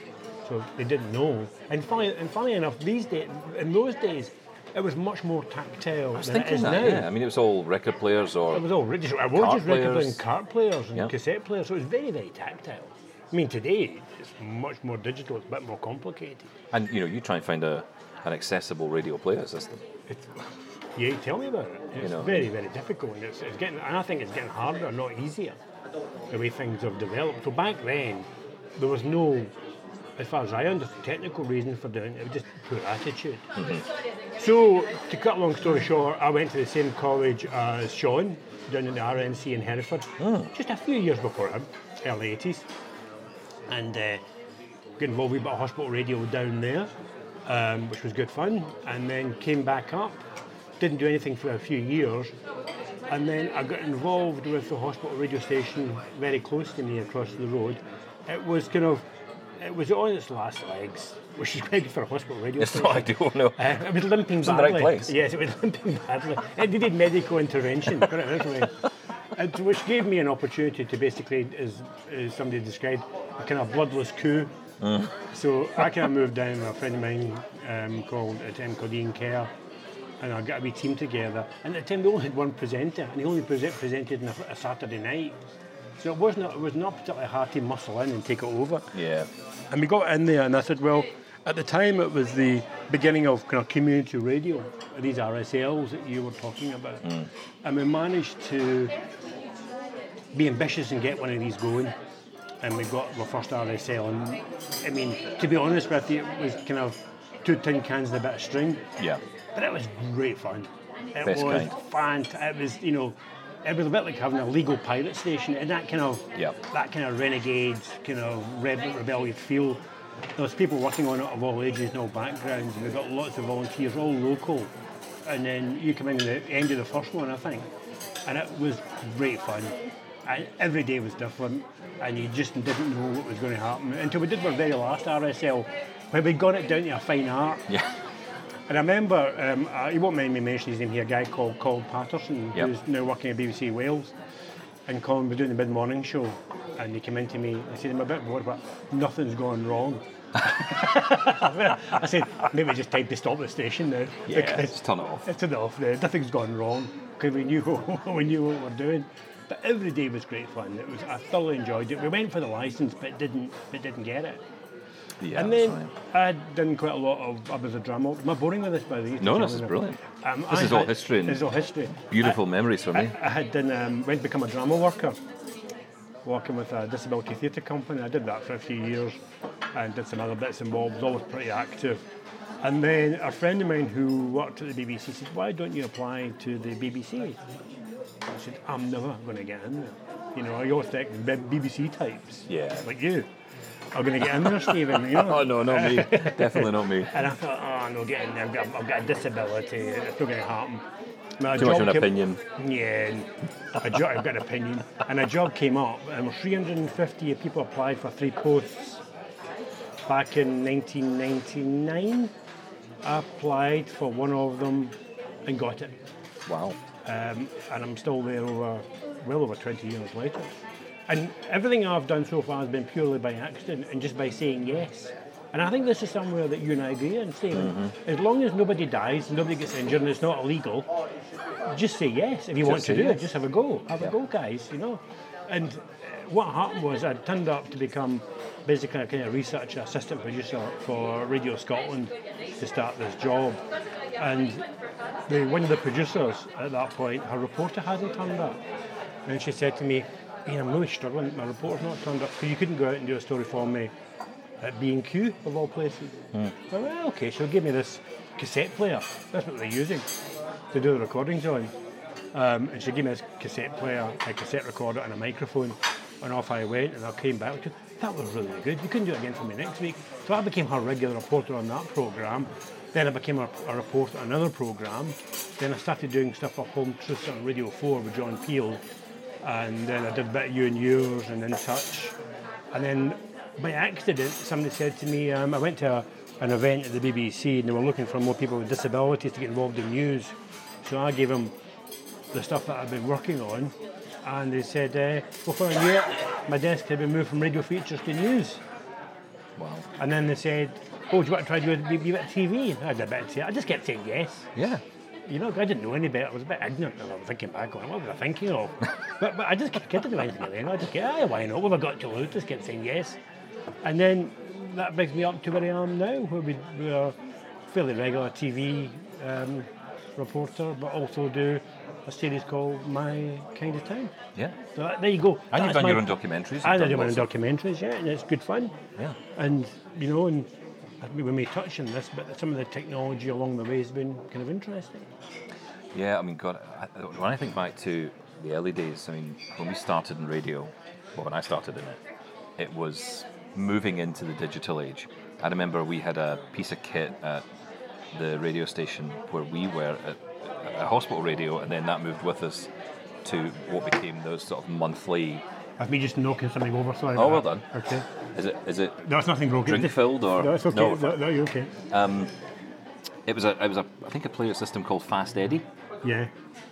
so they didn't know. And funny, and funny enough, these days, in those days, it was much more tactile I was than it thinking is that, now. yeah. I mean, it was all record players or. It was all just, I was just record players. playing cart players and Yeah. cassette players, so it was very, very tactile. I mean, today it's much more digital, it's a bit more complicated. And, you know, you try and find a, an accessible radio player system. It's, yeah, tell me about it. It's know. very, very difficult, and it's, it's getting. And I think it's getting harder, not easier, the way things have developed. So back then, there was no, as far as I understand, technical reason for doing it. It was just poor attitude. So to cut a long story short, I went to the same college as Shaun down in the RNC in Hereford, just a few years before him, early 80s, and uh, got involved with a bit of hospital radio down there, um, which was good fun, and then came back up. Didn't do anything for a few years, and then I got involved with the hospital radio station very close to me across the road. It was kind of, it was on its last legs, which is good for a hospital radio It's station. not ideal, no. Uh, it was limping in the right place. Yes, it was limping badly. It needed medical intervention. put it this way. And which gave me an opportunity to basically, as, as somebody described, a kind of bloodless coup. Mm. So I kind of moved down with a friend of mine um, called at time called Ian Kerr, and I got a wee team together. And at the time we only had one presenter, and he only prese- presented on a, a Saturday night. So it wasn't it was not particularly hard to muscle in and take it over. Yeah. And we got in there, and I said, well, at the time it was the beginning of kind of community radio, these RSLs that you were talking about. Mm. And we managed to be ambitious and get one of these going. And we got our first RSL. And I mean, to be honest with you, it was kind of two tin cans and a bit of string. Yeah. But it was great fun. It Best was kind. fantastic. It was, you know, it was a bit like having a legal pirate station and that kind of Yep. that kind of renegade, kind of rebel, rebellious feel. There was people working on it of all ages and all backgrounds, and we've got lots of volunteers, all local. And then you come in at the end of the first one, I think, and it was great fun. And every day was different, and you just didn't know what was going to happen until we did our very last RSL, where we got it down to a fine art. Yeah. And I remember, um, uh, you won't mind me mentioning his name here, a guy called Colin Patterson, Yep. who's now working at BBC Wales. And Colin was doing the mid morning show, and he came in to me and said, I'm a bit bored, but nothing's going wrong. I said, maybe just time to stop the station now. Yeah, just turn it off. It's enough now. Nothing's gone wrong because we knew we knew what we were doing. But every day was great fun. It was I thoroughly enjoyed it. We went for the license, but didn't but didn't get it. Yeah. and then. I'd done quite a lot of. I was a drummer. Am I boring with this, by the way? No, this is brilliant. Um, This I is all history and This is all history. Beautiful memories for me. I, I had done um, went to become a drama worker, working with a disability theatre company. I did that for a few years, and did some other bits and bobs. Always pretty active. And then a friend of mine who worked at the BBC said, "Why don't you apply to the BBC?" I said, "I'm never going to get in there." You know, I always think BBC types, Yeah. like you, are going to get in there, Steven. You know? Oh no, not me. Definitely not me. And I thought, oh, no, getting there. I've got, I've got a disability. It's not going to happen. My Too much of an came- opinion. Yeah, a job, I've got an opinion. And a job came up, and 350 people applied for three posts back in 1999. I applied for one of them and got it. Wow. Um, and I'm still there over, well over 20 years later. And everything I've done so far has been purely by accident and just by saying yes. And I think this is somewhere that you and I agree on, Steven. As long as nobody dies, nobody gets injured, and it's not illegal, just say yes. If you want to do yes. it, just have a go. Have a go, guys, you know. And uh, what happened was I turned up to become basically a kind of researcher, assistant producer for Radio Scotland to start this job. And the, one of the producers at that point, her reporter hadn't turned up. And she said to me, I'm really struggling. My reporter's not turned up because you couldn't go out and do a story for me at B&Q, of all places. I went, well, okay, she'll give me this cassette player. That's what they're using to do the recordings on. Um, and she gave me this cassette player, a cassette recorder, and a microphone. And off I went, and I came back. Which, that was really good. You couldn't do it again for me next week. So I became her regular reporter on that programme. Then I became a, a reporter on another programme. Then I started doing stuff for Home Truths on Radio 4 with John Peel. And then I did a bit of You and Yours and In Touch. And then by accident, somebody said to me, um, I went to a, an event at the BBC and they were looking for more people with disabilities to get involved in news. So I gave them the stuff that I've been working on. And they said, uh, before I knew it, my desk had been moved from radio features to news. Wow. And then they said, oh, do you want to try to do a wee bit of TV? I did a bit of TV. I just kept saying yes. Yeah. You know, I didn't know any better. I was a bit ignorant. I was thinking back on what was I thinking of? but, but I just kept, didn't do anything then. I just kept, ah, why not? What have I got to lose? Just kept saying yes. And then that brings me up to where I am now, where we, we are fairly regular TV um, reporter, but also do a series called My Kind of Town. Yeah. So that- there you go. And you've done my- your own documentaries. you've I done my own documentaries, yeah, and it's good fun. Yeah. And you know, and we may touch on this, but some of the technology along the way has been kind of interesting. Yeah, I mean, God, I, when I think back to the early days, I mean, when we started in radio, well, when I started in it, it was moving into the digital age. I remember we had a piece of kit at the radio station where we were at a hospital radio, and then that moved with us to what became those sort of monthly. I've me just knocking something over. Sorry. Oh, well that. done. Okay. Is it? Is it? No, it's nothing broken. Drink filled or- no? It's okay. no, No, no, you're okay. Um, it was a. It was a. I think a player system called Fast Eddie. yeah.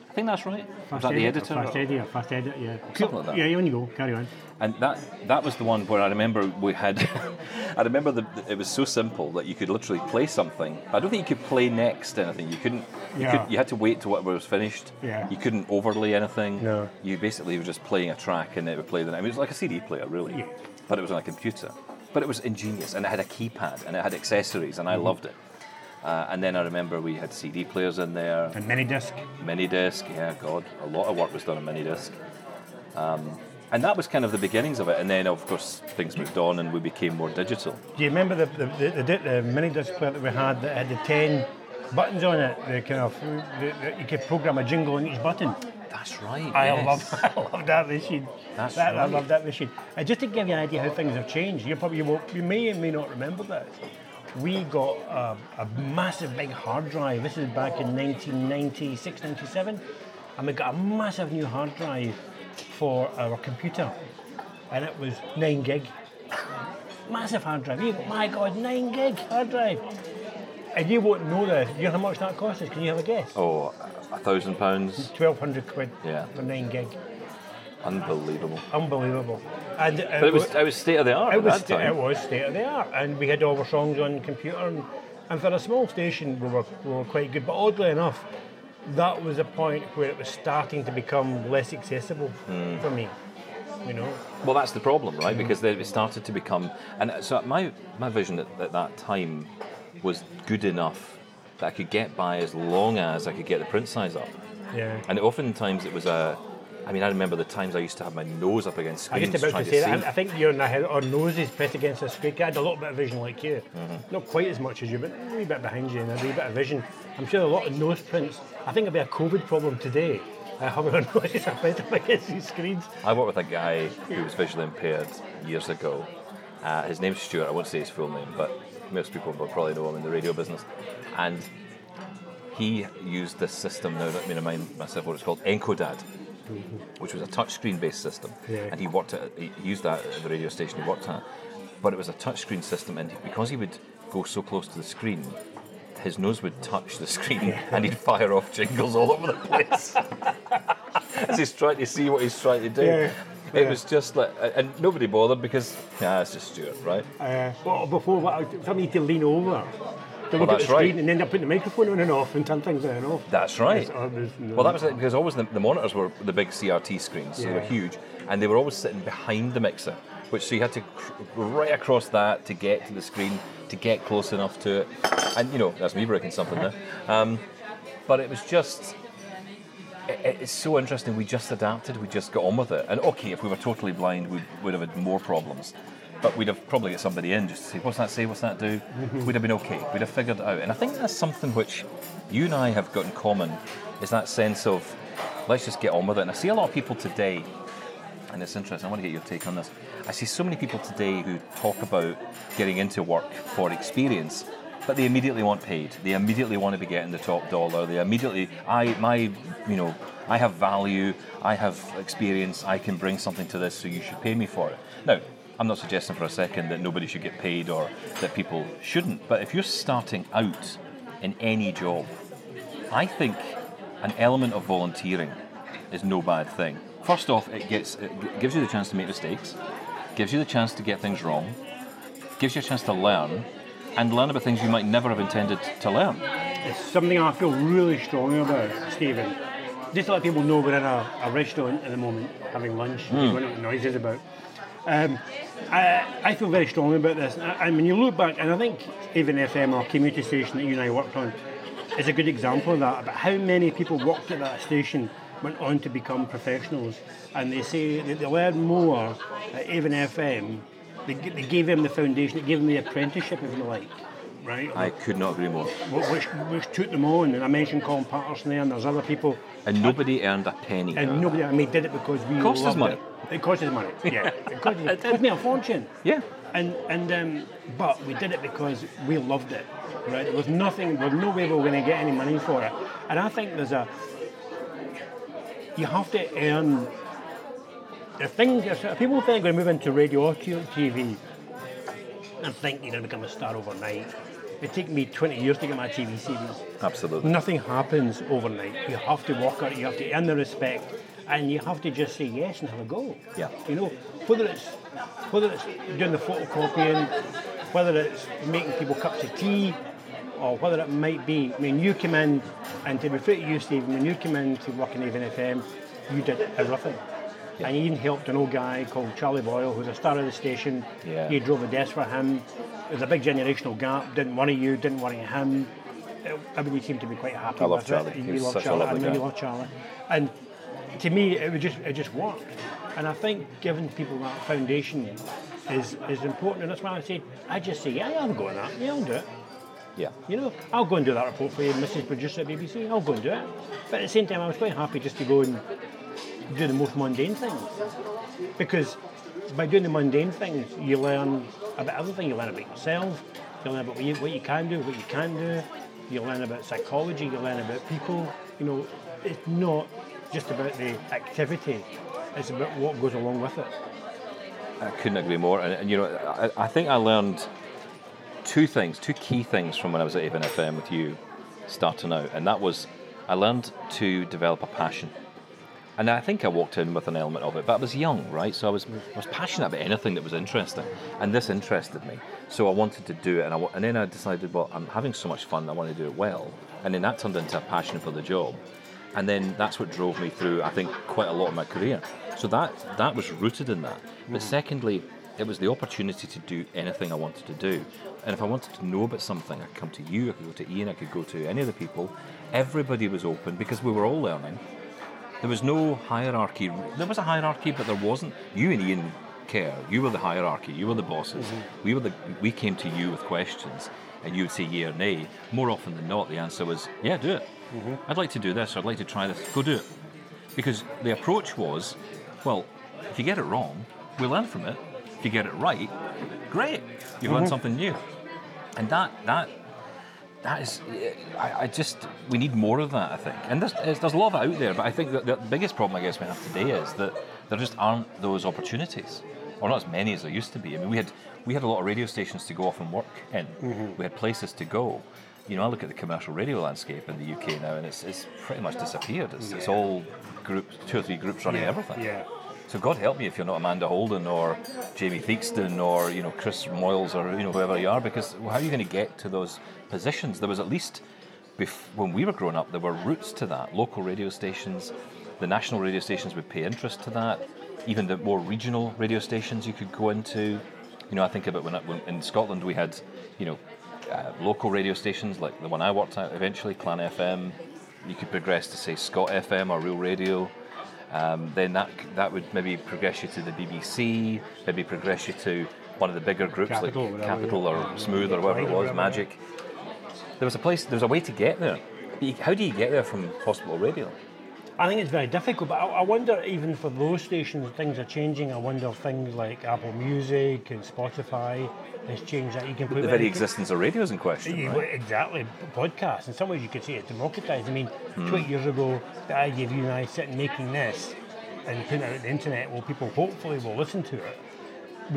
I think that's right. Fast was that the editor? Fast or- edit, or fast edit, yeah. Something like that. Yeah, on you go. Carry on. And that that was the one where I remember we had. I remember the, it was so simple that you could literally play something. I don't think you could play next anything. You couldn't. You, Yeah. could, you had to wait till it was finished. Yeah. You couldn't overlay anything. No. You basically were just playing a track and it would play the. I mean, it was like a CD player, really. Yeah. But it was on a computer. But it was ingenious and it had a keypad and it had accessories and I Mm-hmm. loved it. Uh, and then I remember we had CD players in there. And mini disc. Mini disc, yeah, God, a lot of work was done on mini disc. Um, and that was kind of the beginnings of it. And then, of course, things moved on and we became more digital. Do you remember the the, the, the, the mini disc player that we had that had the ten buttons on it? The kind of the, the, you could program a jingle on each button. That's right. I yes. love I love that machine. That's that, I love that machine. And just to give you an idea how things have changed, you probably will, you may or may not remember this. We got a, a massive big hard drive. This is back in 1996, 97, and we got a massive new hard drive for our computer, and it was nine gig. Massive hard drive. You, my God, nine gig hard drive. And you won't know this. You know how much that cost us? Can you have a guess? Oh, a thousand pounds. Twelve hundred quid Yeah. for nine gig. Unbelievable. Unbelievable. And But it was, it was state of the art it at was sta- it was state of the art, and we had all our songs on computer, and, and for a small station, we were, we were quite good. But oddly enough, that was a point where it was starting to become less accessible Hmm. for me. You know, Well, that's the problem, right? Because then it started to become, and so my my vision at, at that time was good enough that I could get by as long as I could get the print size up. yeah. And oftentimes it was a, I mean, I remember the times I used to have my nose up against I screens just about to to, say see. that. I, I think you and I had our noses pressed against the screen. I had a little bit of vision like you, Mm-hmm. not quite as much as you, but a wee bit behind you and a wee bit of vision. I'm sure a lot of nose prints. I think it'll be a COVID problem today. Uh, having our noses are pressed up against these screens. I worked with a guy who was visually impaired years ago. Uh, his name's Stuart. I won't say his full name, but most people will probably know him in the radio business. And he used this system. Now, let me remind myself what it's called ENCO DAD, mm-hmm. which was a touchscreen based system. Yeah. And he worked at, he used that at the radio station he worked at. But it was a touchscreen system, and because he would go so close to the screen, his nose would touch the screen and he'd fire off jingles all over the place as he's trying to see what he's trying to do. Yeah, It yeah. was just like, and nobody bothered because, yeah, it's just Stuart, right? Uh, well, before what, somebody need to lean over to look at that's the screen right. and end up putting the microphone on and off and turn things on and off. That's right. No- Well, that was it because always the, the monitors were the big CRT screens, so they were huge, and they were always sitting behind the mixer, which so you had to cr- go right across that to get to the screen to get close enough to it, and you know that's me breaking something there. Um, but it was just. It- It's so interesting. We just adapted. We just got on with it. And okay, if we were totally blind, we would have had more problems. But we'd have probably get somebody in just to say, "What's that say? What's that do?" Mm-hmm. We'd have been okay. We'd have figured it out. And I think that's something which you and I have got in common is that sense of let's just get on with it. And I see a lot of people today, and it's interesting. I want to get your take on this. I see so many people today who talk about getting into work for experience, but they immediately want paid. They immediately want to be getting the top dollar. They immediately, I, my, you know, I have value. I have experience. I can bring something to this, so you should pay me for it. Now, I'm not suggesting for a second that nobody should get paid or that people shouldn't, but if you're starting out in any job, I think an element of volunteering is no bad thing. First off, it gets it gives you the chance to make mistakes, gives you the chance to get things wrong, gives you a chance to learn, and learn about things you might never have intended to learn. It's something I feel really strongly about, Steven. Just to let people know we're in a, a restaurant at the moment having lunch. Mm. We're not noises about. Um, I, I, feel very strongly about this. I mean, you look back, and I think Avon FM or community station that you and I worked on is a good example of that, about how many people worked at that station went on to become professionals. And they say that they learned more at Avon FM. They, they gave them the foundation, it gave them the apprenticeship, if you like. Right? I could not agree more. Which, which took them on, and I mentioned Colin Patterson there, and there's other people. And nobody earned a penny. And nobody, I mean, did it because we It cost us money. It. It cost us money. Yeah, it cost, it cost me a fortune. Yeah. And and um, but we did it because we loved it. Right? There was nothing. There was no way we were going to get any money for it. And I think there's a. You have to earn. The things uh, people think when they move into radio or TV and think you're going to become a star overnight. It took me 20 years to get my TV series. Absolutely. Nothing happens overnight. You have to work it. You have to earn the respect and you have to just say yes and have a go. Yeah. You know, whether it's whether it's doing the photocopying, whether it's making people cups of tea, or whether it might be. I mean, you came in, and to refer to you, Steven, when you came in to work in Avon FM, you did everything. Yeah. And he even helped an old guy called Charlie Boyle, who's a star of the station. Yeah. You drove a desk for him. There's a big generational gap. Didn't worry you, didn't worry him. Uh, everybody seemed to be quite happy I love with Charlie. it. You love Charlie. I know you love Charlie. And to me, it would just it just worked. And I think giving people that foundation is is important. And that's why I say I just say, yeah, I'll go on that. Yeah, I'll do it. Yeah. You know, I'll go and do that report for you, Mrs. Producer at BBC. I'll go and do it. But at the same time, I was quite happy just to go and do the most mundane things because by doing the mundane things, you learn about everything. You learn about yourself. You learn about what you, what you can do, what you can do. You learn about psychology. You learn about people. You know, it's not just about the activity, it's about what goes along with it. I couldn't agree more. And, and you know, I, I, think I learned two things, two key things from when I was at Avon FM with you starting out. And that was I learned to develop a passion. And I think I walked in with an element of it, but I was young, right? So I was, I was passionate about anything that was interesting. And this interested me. So I wanted to do it. And, I, and then I decided, well, I'm having so much fun, I want to do it well. And then that turned into a passion for the job and then that's what drove me through I think quite a lot of my career so that that was rooted in that mm-hmm. but secondly it was the opportunity to do anything I wanted to do and if I wanted to know about something I could come to you I could go to Ian I could go to any of the people everybody was open because we were all learning there was no hierarchy there was a hierarchy but there wasn't you and Ian Kerr you were the hierarchy you were the bosses mm-hmm. we were the we came to you with questions and you would say yeah or nay more often than not the answer was yeah do it Mm-hmm. I'd like to do this, I'd like to try this. Go do it. Because the approach was, well, if you get it wrong, we learn from it. If you get it right, great, you've mm-hmm. learned something new. And that that that is, I, I, just we need more of that. I think, and there's there's a lot of it out there, but I think that the biggest problem I guess we have today is that there just aren't those opportunities, or not as many as there used to be. I mean, we had we had a lot of radio stations to go off and work in. Mm-hmm. We had places to go, you know, I look at the commercial radio landscape in the UK now, and it's, it's pretty much disappeared. It's, yeah. it's all groups, two or three groups running yeah. everything. Yeah. So God help me if you're not Amanda Holden or Jamie Theakston or you know Chris Moyles or you know whoever you are, because how are you going to get to those positions? There was at least when we were growing up, there were routes to that. Local radio stations, the national radio stations would pay interest to that. Even the more regional radio stations you could go into. You know, I think about when, when in Scotland we had, you know, uh, local radio stations like the one I worked at eventually, Clan FM. You could progress to say Scot FM or Real Radio. Um, then that that would maybe progress you to the BBC, maybe progress you to one of the bigger groups Capital, like Capital or Smooth or whatever it was, Magic. There was a place, there was a way to get there. How do you get there from hospital radio? I think it's very difficult, but I, I wonder even for those stations, things are changing. I wonder if things like Apple Music and Spotify has changed that you can put The very existence of radio is in question. You- Right? Exactly, podcasts. In some ways, you could say it's democratized. I mean, Hmm. 20 years ago, the idea of you and I sitting making this and putting it out on the internet, well, people hopefully will listen to it.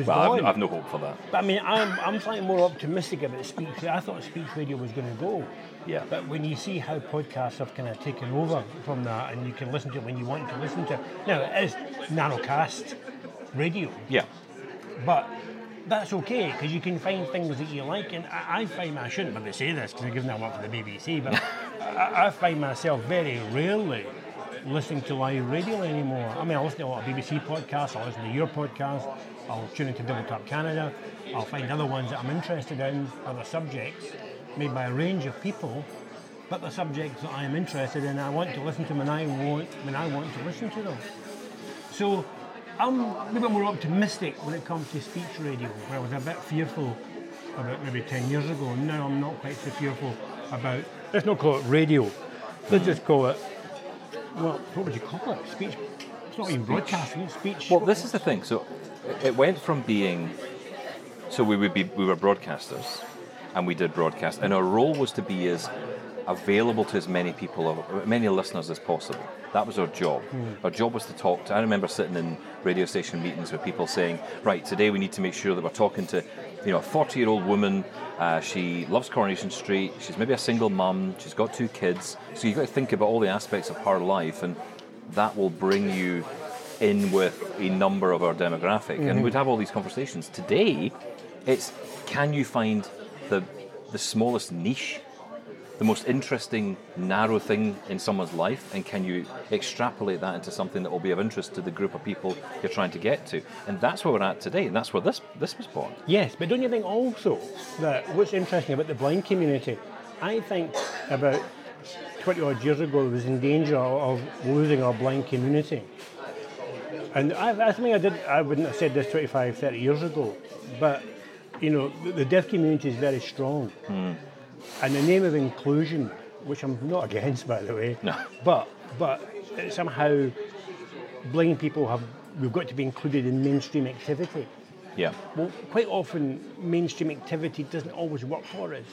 Well, I've. I've no hope for that. But I mean, I'm, I'm slightly more optimistic about speech. I thought speech radio was going to go. Yeah. But when you see how podcasts have kind of taken over from that, and you can listen to it when you want to listen to it. Now, it is narrowcast radio, Yeah. but that's okay because you can find things that you like. And I, I find I shouldn't maybe say this because given I work for the BBC, but I, I find myself very rarely listening to live radio anymore. I mean, I listen to a lot of BBC podcasts. I listen to your podcast. I'll tune into Double Tap Canada. I'll find other ones that I'm interested in, other subjects made by a range of people. But the subjects that I am interested in, I want to listen to them, and I want when I want to listen to them. So I'm a little bit more optimistic when it comes to speech radio, where I was a bit fearful about maybe 10 years ago. Now I'm not quite so fearful about, let's not call it radio, let's just call it, well, what would you call it? Speech. It's not even broadcasting, it's speech. Well, this is the thing. So it- it went from being so we would be we were broadcasters, and we did broadcast, and our role was to be as available to as many people, many listeners as possible. That was our job. Our job was to talk to. I remember sitting in radio station meetings with people saying, "Right, today we need to make sure that we're talking to, you know, a 40-year-old woman. Uh, she loves Coronation Street. She's maybe a single mum. She's got two kids. So you've got to think about all the aspects of her life, and that will bring you in with a number of our demographic, and we'd have all these conversations. Today, it's can you find the the smallest niche, the most interesting narrow thing in someone's life, and can you extrapolate that into something that will be of interest to the group of people you're trying to get to? And that's where we're at today, and that's where this this was born. Yes, but don't you think also that what's interesting about the blind community? I think about 20 odd years ago, I was in danger of losing our blind community. And I, I think I did, I wouldn't have said this 25, 30 years ago, but you know, the, the deaf community is very strong. And the name of inclusion, which I'm not against, by the way, No. but but somehow blind people have we've got to be included in mainstream activity. Yeah, Well, quite often mainstream activity doesn't always work for us.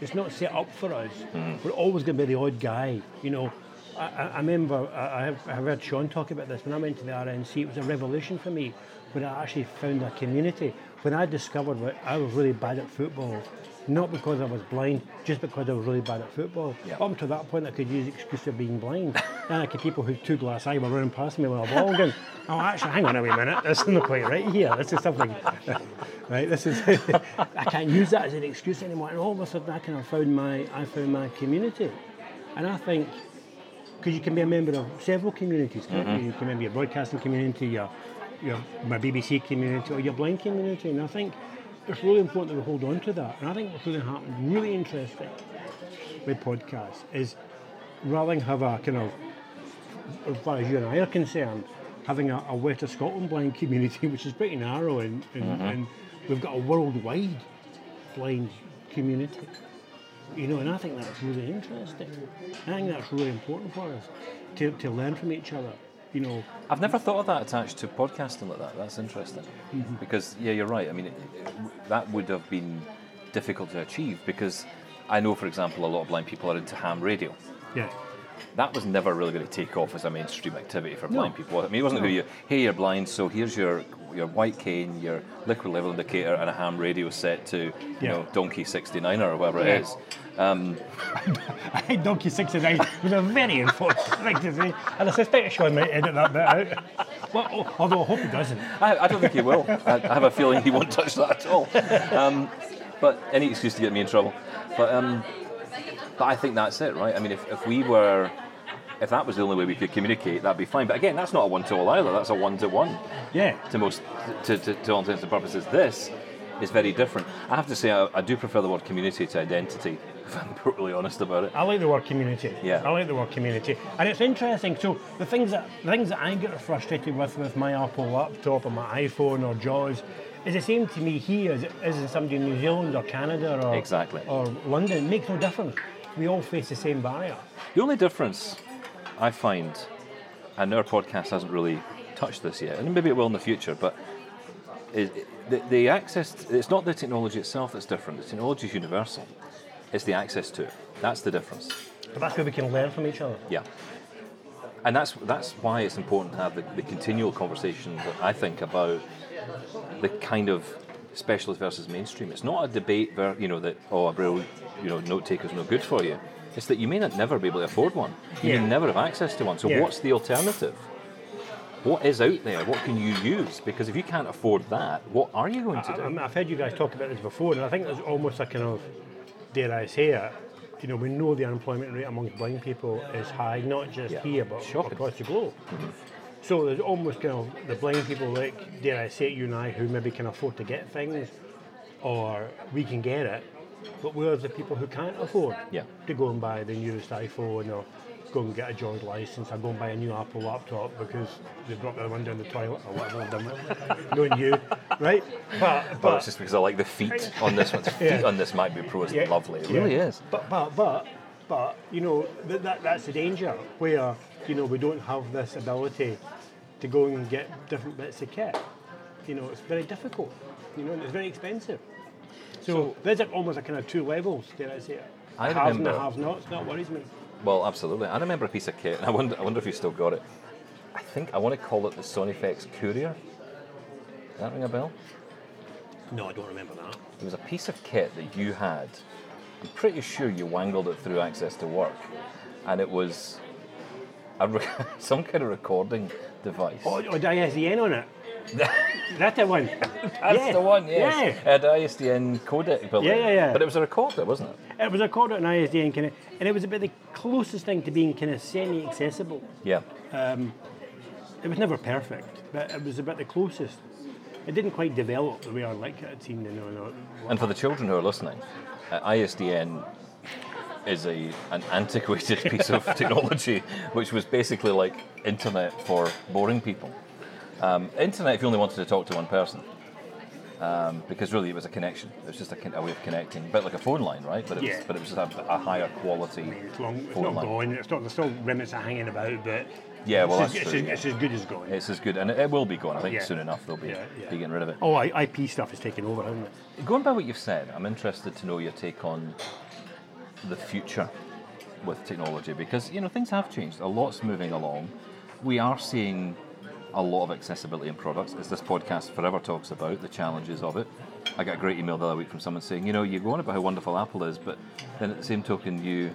It's not set up for us. Mm. We're always going to be the odd guy. You know, I, I remember I, I have, I have heard Shaun talk about this when I went to the RNC. It was a revelation for me when I actually found a community. When I discovered that I was really bad at football, not because I was blind, just because I was really bad at football. Yeah. Up to that point, I could use the excuse of being blind. and I could people who two glass eye were running past me with a ball going, oh, actually, hang on a wee minute, this isn't quite right here. This is something, right? This is, I can't use that as an excuse anymore. And all of a sudden, I kind of found my, I found my community. And I think, because you can be a member of several communities, can't you? Mm-hmm. You can be a broadcasting community, your, your my BBC community, or your blind community. And I think it's really important that we hold on to that. And I think what's really happened, really interesting with podcasts, is rather than have a kind of, as far as you and I are concerned, having a, a West of Scotland blind community, which is pretty narrow, and, and, mm-hmm. and we've got a worldwide blind community. You know, and I think that's really interesting. I think that's really important for us to, to learn from each other. You know, I've never thought of that attached to podcasting like that. That's interesting. Mm-hmm. Because, yeah, you're right. I mean, it, it, that would have been difficult to achieve because I know, for example, a lot of blind people are into ham radio. yeah. That was never really going to take off as a mainstream activity for No. blind people. I mean, it wasn't going to be, hey, you're blind, so here's your your white cane, your liquid level indicator, and a ham radio set to, you Yeah. know, Donkey 69 or whatever Yeah. it is. Um, I think Donkey 69 was a very important thing to say, and I suspect Shaun might edit that bit out. Well, al- although I hope he doesn't. I, I don't think he will. I, I have a feeling he won't touch that at all. Um, but any excuse to get me in trouble. But um, but I think that's it, right? I mean, if, if we were, if that was the only way we could communicate, that'd be fine. But again, that's not a one-to-all either. That's a one-to-one. Yeah. To most, to, to, to all intents and purposes, this is very different. I have to say, I, I do prefer the word community to identity. If I'm brutally honest about it. I like the word community. Yeah. I like the word community, and it's interesting. So the things that the things that I get frustrated with with my Apple laptop or my iPhone or JAWS is the same to me here as it is in somebody in New Zealand or Canada or Exactly. or London. It makes no difference. We all face the same barrier. The only difference I find and our podcast hasn't really touched this yet, and maybe it will in the future, but is, the, the access, it's not the technology itself that's different, the technology is universal. It's the access to it. That's the difference. But that's where we can learn from each other. Yeah. And that's that's why it's important to have the, the continual conversation that I think about the kind of specialist versus mainstream. It's not a debate where you know that oh a braille you know note taker is no good for you. It's that you may not never be able to afford one. You Yeah. may never have access to one. So Yeah. what's the alternative? What is out there? What can you use? Because if you can't afford that, what are you going to do? I- I've heard you guys talk about this before, and I think there's almost a kind of, dare I say it, you know, we know the unemployment rate amongst blind people is high, not just Yeah. here, but Shocking. across the globe. Mm-hmm. So there's almost kind of the blind people, like, dare I say it, you and I, who maybe can afford to get things, or we can get it, but we're the people who can't afford Yeah. to go and buy the newest iPhone or go and get a JAWS license or go and buy a new Apple laptop because they brought the one down the toilet or whatever they've done with it. Knowing you, right? But, Well, but it's just because I like the feet on this one. The feet Yeah. on this MacBook Pro is Yeah. lovely. It Yeah. really is. But but but but you know that, that that's the danger where you know we don't have this ability to go and get different bits of kit. You know, it's very difficult. You know, and it's very expensive. So, there's like almost a kind of two levels. Dare I say it? I haves and remember- the have-nots. That worries me. Well, absolutely. I remember a piece of kit, and I wonder, I wonder if you still got it. I think I want to call it the Sonifex Courier. Does that ring a bell? No, I don't remember that. It was a piece of kit that you had. I'm pretty sure you wangled it through Access to Work, and it was a re- some kind of recording device. Oh, oh the ISDN on it. That's the one. That's yeah. the one, yes. Yeah. It had ISDN codec built Yeah, yeah, yeah. But it was a recorder, wasn't it? It was a recorder and ISDN kind of, and it was about the closest thing to being kind of semi-accessible. Yeah. It was never perfect, but it was about the closest. It didn't quite develop the way I like it had seemed. You know, And for the children who are listening, uh, ISDN is a an antiquated piece of technology, which was basically like internet for boring people. Um, internet, if you only wanted to talk to one person, um, because really it was a connection. It was just a, a way of connecting, a bit like a phone line, right? But it was, Yeah. but it was just a, a higher quality it's long. It's phone not line. going. It's not. There's still remnants are hanging about, but Yeah, well, it's, that's as, true, it's, yeah. it's as good as going. It's as good, and it, it will be gone. I think Yeah. soon enough they'll be, yeah. be getting rid of it. oh, IP stuff is taking over, hasn't it? Going by what you've said, I'm interested to know your take on the future with technology because you know things have changed. A lot's moving along. We are seeing a lot of accessibility in products, as this podcast forever talks about the challenges of it. I got a great email the other week from someone saying, you know, you go on about how wonderful Apple is, but then at the same token, you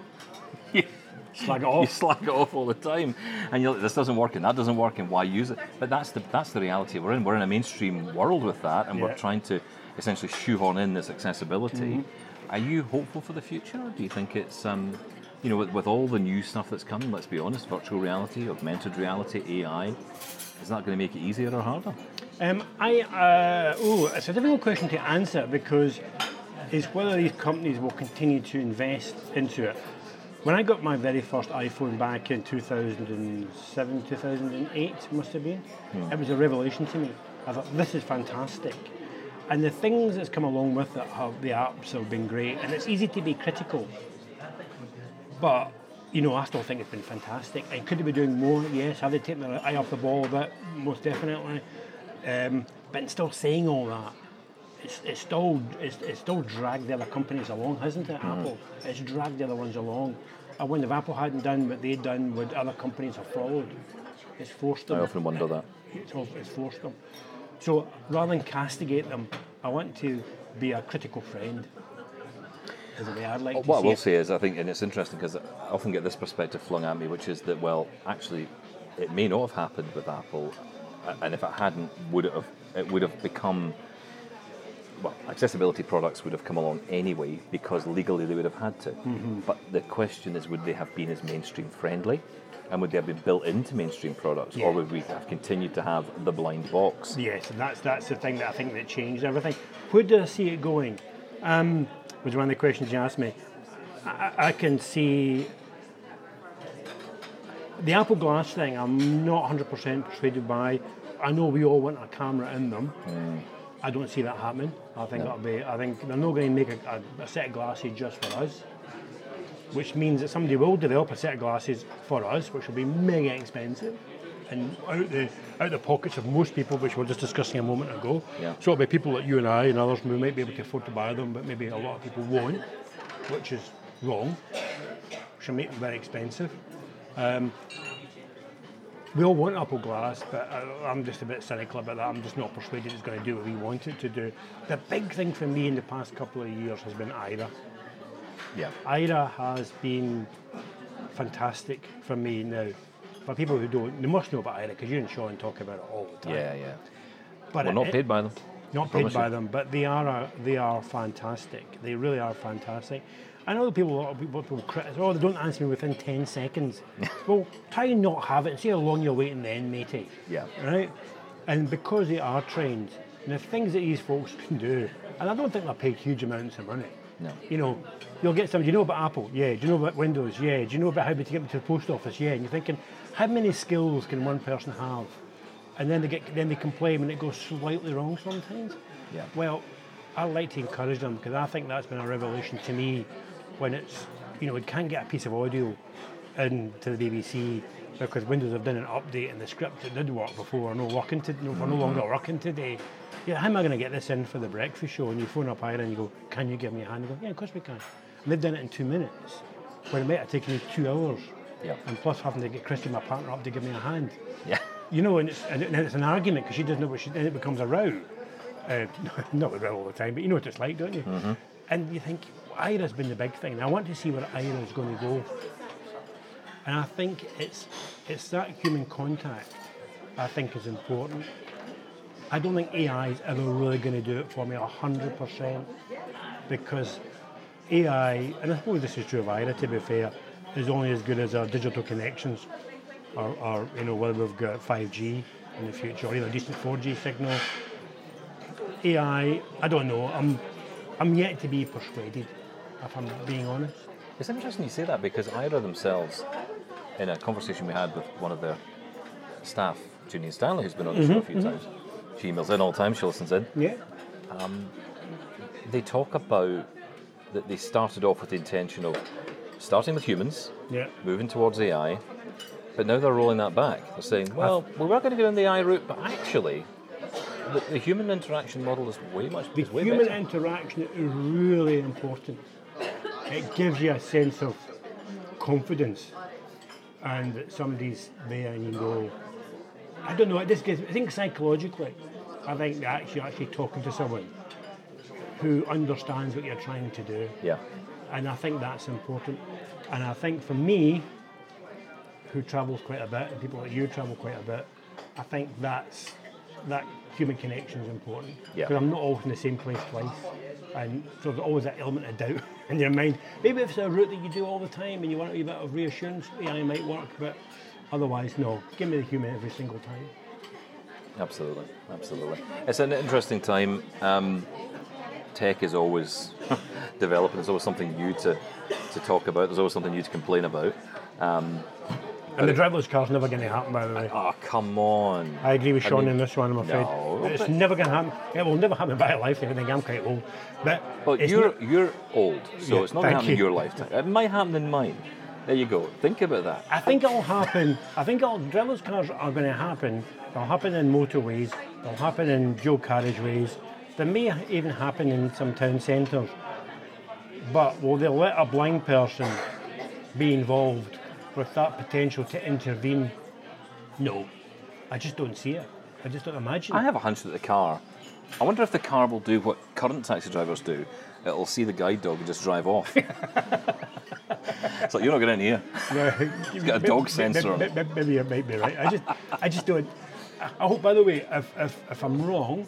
Slag it off. you slag it off all the time, and you're like, this doesn't work and that doesn't work, and why use it? But that's the that's the reality we're in. We're in a mainstream world with that, and we're trying to essentially shoehorn in this accessibility. Mm-hmm. Are you hopeful for the future? Do you think it's um, you know, with, with all the new stuff that's coming, let's be honest, virtual reality, augmented reality, AI, is that going to make it easier or harder? Um, I uh, oh, it's a difficult question to answer because it's whether these companies will continue to invest into it. When I got my very first iPhone back in 2007, 2008, must have been, it was a revelation to me. I thought this is fantastic, and the things that's come along with it have the apps have been great, and it's easy to be critical. But you know, I still think it's been fantastic. And could they be doing more? Yes. Have they taken their eye off the ball a bit? Most definitely. Um, but in still saying all that, it's, it's still it's, it's still dragged the other companies along, hasn't it? Apple. It's dragged the other ones along. I wonder if Apple hadn't done what they'd done, would other companies have followed? It's forced them. I often wonder that. It's, it's forced them. So rather than castigate them, I want to be a critical friend. Is the way I'd like to What I will it. say is, I think, and it's interesting because I often get this perspective flung at me, which is that, well, actually, it may not have happened with Apple, and if it hadn't, would it have? It would have become. Well, accessibility products would have come along anyway because legally they would have had to. Mm-hmm. But the question is, would they have been as mainstream friendly, and would they have been built into mainstream products, Yeah. or would we have continued to have the blind box? Yes, and that's that's the thing that I think that changed everything. Where do I see it going? Um, was one of the questions you asked me. I, I- can see the Apple Glass thing. I'm not 100% persuaded by. I know we all want a camera in them. I don't see that happening. I think that'll be. I think they're not going to make a, a, a set of glasses just for us, which means that somebody will develop a set of glasses for us, which will be mega expensive. and out the out the pockets of most people, which we were just discussing a moment ago. Yeah. So it'll be people like you and I and others who might be able to afford to buy them, but maybe a lot of people won't, which is wrong. Should make them very expensive. Um, we all want Apple Glass, but I, I'm just a bit cynical about that. I'm just not persuaded it's going to do what we want it to do. The big thing for me in the past couple of years has been Aira. Yeah. Aira has been fantastic for me now. For people who don't, they must know about Aira because you and Shaun talk about it all the time. Yeah, yeah. But We're not it- paid by them. not paid by you. them, but they are they are fantastic. They really are fantastic. I know people, a lot of people, people criticize, oh, they don't answer me within 10 seconds. well, try and not have it and see how long you're waiting then, matey. Yeah. Right? And because they are trained, and the things that these folks can do, and I don't think they're paid huge amounts of money. No. You know, you'll get some, do you know about Apple? Yeah. Do you know about Windows? Yeah. Do you know about how to get them to the post office? Yeah. And you're thinking, how many skills can one person have? And then they get, then they complain when it goes slightly wrong sometimes. Yeah. Well, I like to encourage them because I think that's been a revelation to me when it's, you know, we can't get a piece of audio into the BBC because Windows have done an update and the script that did work before are no working to, no, are no longer working today. Yeah, how am I going to get this in for the breakfast show? And you phone up Aira and you go, can you give me a hand? You go, yeah, of course we can. And they've done it in two minutes when it might have taken me two hours. Yeah. And plus having to get Christy, my partner, up to give me a hand. Yeah. You know, and it's, and it- and it's an argument because she doesn't know what she, and it becomes a row. Uh, not a row all the time, but you know what it's like, don't you? Mm-hmm. And you think, Aira's been the big thing. And I want to see where Aira's going to go. And I think it's, it's that human contact I think is important. I don't think AI is ever really going to do it for me 100% because AI, and I suppose this is true of Aira to be fair, is only as good as our digital connections or, or you know, whether we've got 5G in the future or even a decent 4G signal. AI, I don't know. I'm, I'm yet to be persuaded, if I'm being honest. It's interesting you say that because Aira themselves, in a conversation we had with one of their staff, Julian Stanley, who's been on the show a few times, she emails in all the time, she listens in. Yeah. Um, They talk about that they started off with the intention of starting with humans, Yeah. moving towards AI, but now they're rolling that back. They're saying, well, we were going to go down the AI route, but actually, the, the human interaction model is way much The way human better. interaction is really important. It gives you a sense of confidence and that somebody's there and you go, I don't know, it just gives, I think psychologically, I think that actually, actually talking to someone who understands what you're trying to do. Yeah. And I think that's important. And I think for me, who travels quite a bit, and people like you travel quite a bit, I think that's that human connection is important. Yeah. Because I'm not always in the same place twice. And so there's always that element of doubt in your mind. Maybe if it's a route that you do all the time and you want a bit of reassurance, AI might work, but otherwise, no. Give me the human every single time. Absolutely, absolutely. It's an interesting time. Um, tech is always developing. There's always something new to, to talk about. There's always something new to complain about. Um, And the driverless car's never going to happen, by the way. oh, come on. I agree with I Shaun mean, in this one, I'm afraid. no, it's never going to happen. It will never happen in my lifetime. I think I'm quite old. But you're not- you're old, so Yeah, it's not going to happen in your lifetime. It might happen in mine. There you go. Think about that. I think it'll happen. I think it'll, driverless cars are going to happen. They'll happen in motorways. They'll happen in dual carriageways. They may even happen in some town centres. But will they let a blind person be involved with that potential to intervene? No. I just don't see it. I just don't imagine. I it. have a hunch that the car. I wonder if the car will do what current taxi drivers do. It'll see the guide dog and just drive off. it's like you're not getting in here. He's got a dog sensor on it. Maybe you might be right. I just, I just don't. I hope, by the way, if, if, if I'm wrong,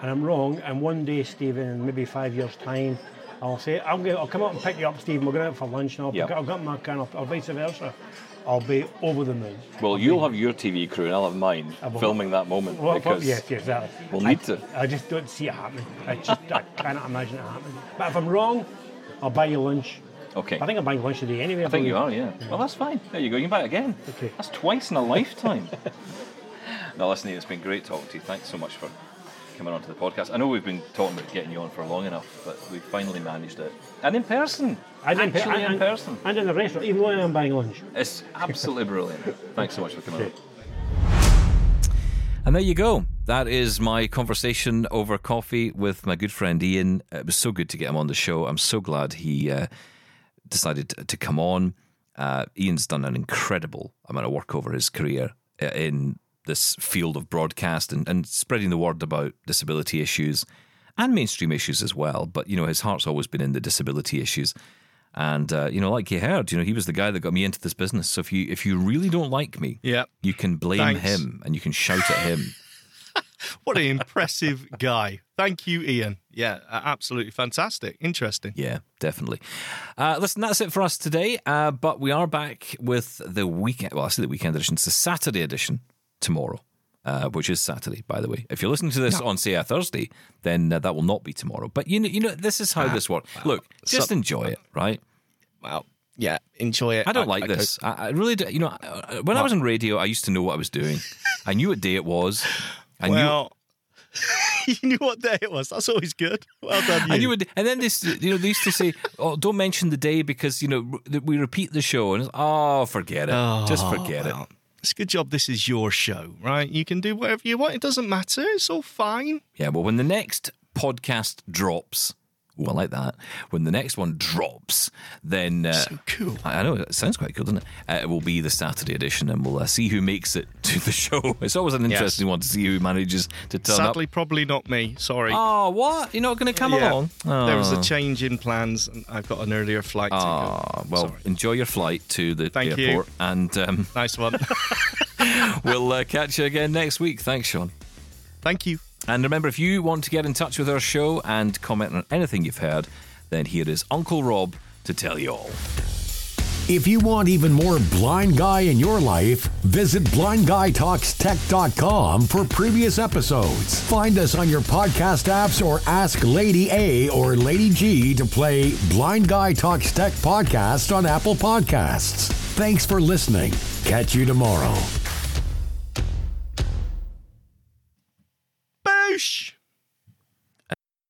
and I'm wrong, and one day, Steven, in maybe five years' time, I'll say, I'll, I'll come up and pick you up, Steven, we'll go out for lunch, and I'll, Yep. pick, I'll get my car, or vice versa. I'll be over the moon. Well, you'll have your TV crew and I'll have mine I filming that moment Well, because yes, yes, that. we'll need to. I just don't see it happening. I just I cannot imagine it happening. But if I'm wrong, I'll buy you lunch. Okay. I think I'm buying lunch today anyway. I think you are, yeah. Well, that's fine. There you go. You can buy it again. Okay. That's twice in a lifetime. no, listen, it's been great talking to you. Thanks so much for coming onto the podcast. I know we've been talking about getting you on for long enough, but we finally managed it. And in person. And in, Actually and, in person. And in the restaurant, even though I'm buying lunch. It's absolutely brilliant. Thanks so much for coming on. And there you go. That is my conversation over coffee with my good friend Ian. It was so good to get him on the show. I'm so glad he uh, decided to, to come on. Uh, Ian's done an incredible amount of work over his career uh, in this field of broadcast and, and spreading the word about disability issues and mainstream issues as well. But, you know, his heart's always been in the disability issues. And uh, you know, like you heard, you know, he was the guy that got me into this business. So if you if you really don't like me, Yeah. you can blame Thanks. him and you can shout at him. What an impressive guy. Thank you, Ian. Yeah, absolutely fantastic. Interesting. Yeah, definitely. Uh, listen, that's it for us today. Uh, but we are back with the weekend. Well, I say the weekend edition. It's the Saturday edition tomorrow, uh, which is Saturday, by the way. If you're listening to this on, say, a Thursday, then uh, that will not be tomorrow. But you know, you know, this is how this works. Look, just So- enjoy it, right? Well, yeah, enjoy it. I don't like I- this. I, I really do. You know, when I was in radio, I used to know what I was doing. I knew what day it was. I knew. Well, you knew what day it was. That's always good. Well done, you. And you would, and then this, you know, they used to say, "Oh, don't mention the day because you know we repeat the show." And it's, oh, forget it, just Oh, forget it. It's a good job this is your show, right? You can do whatever you want. It doesn't matter. It's all fine. Yeah, well, when the next podcast drops, well, like that, when the next one drops, then uh, So cool. I I know it sounds quite cool, doesn't it? Uh, it will be the Saturday edition, and we'll uh, see who makes it to the show. It's always an Yes. interesting one to see who manages to turn Sadly, up. probably not me. Sorry. Oh, what? You're not going to come Yeah. along? There was Oh. a change in plans, and I've got an earlier flight to Ah, well, Sorry. enjoy your flight to the Thank you. airport, and um, Nice one. we'll uh, catch you again next week. Thanks, Shaun. Thank you. And remember, if you want to get in touch with our show and comment on anything you've heard, then here is Uncle Rob to tell you all. If you want even more blind guy in your life, visit blindguytalkstech.com for previous episodes. Find us on your podcast apps or ask Lady A or Lady G to play Blind Guy Talks Tech podcast on Apple Podcasts. Thanks for listening. Catch you tomorrow. Boosh!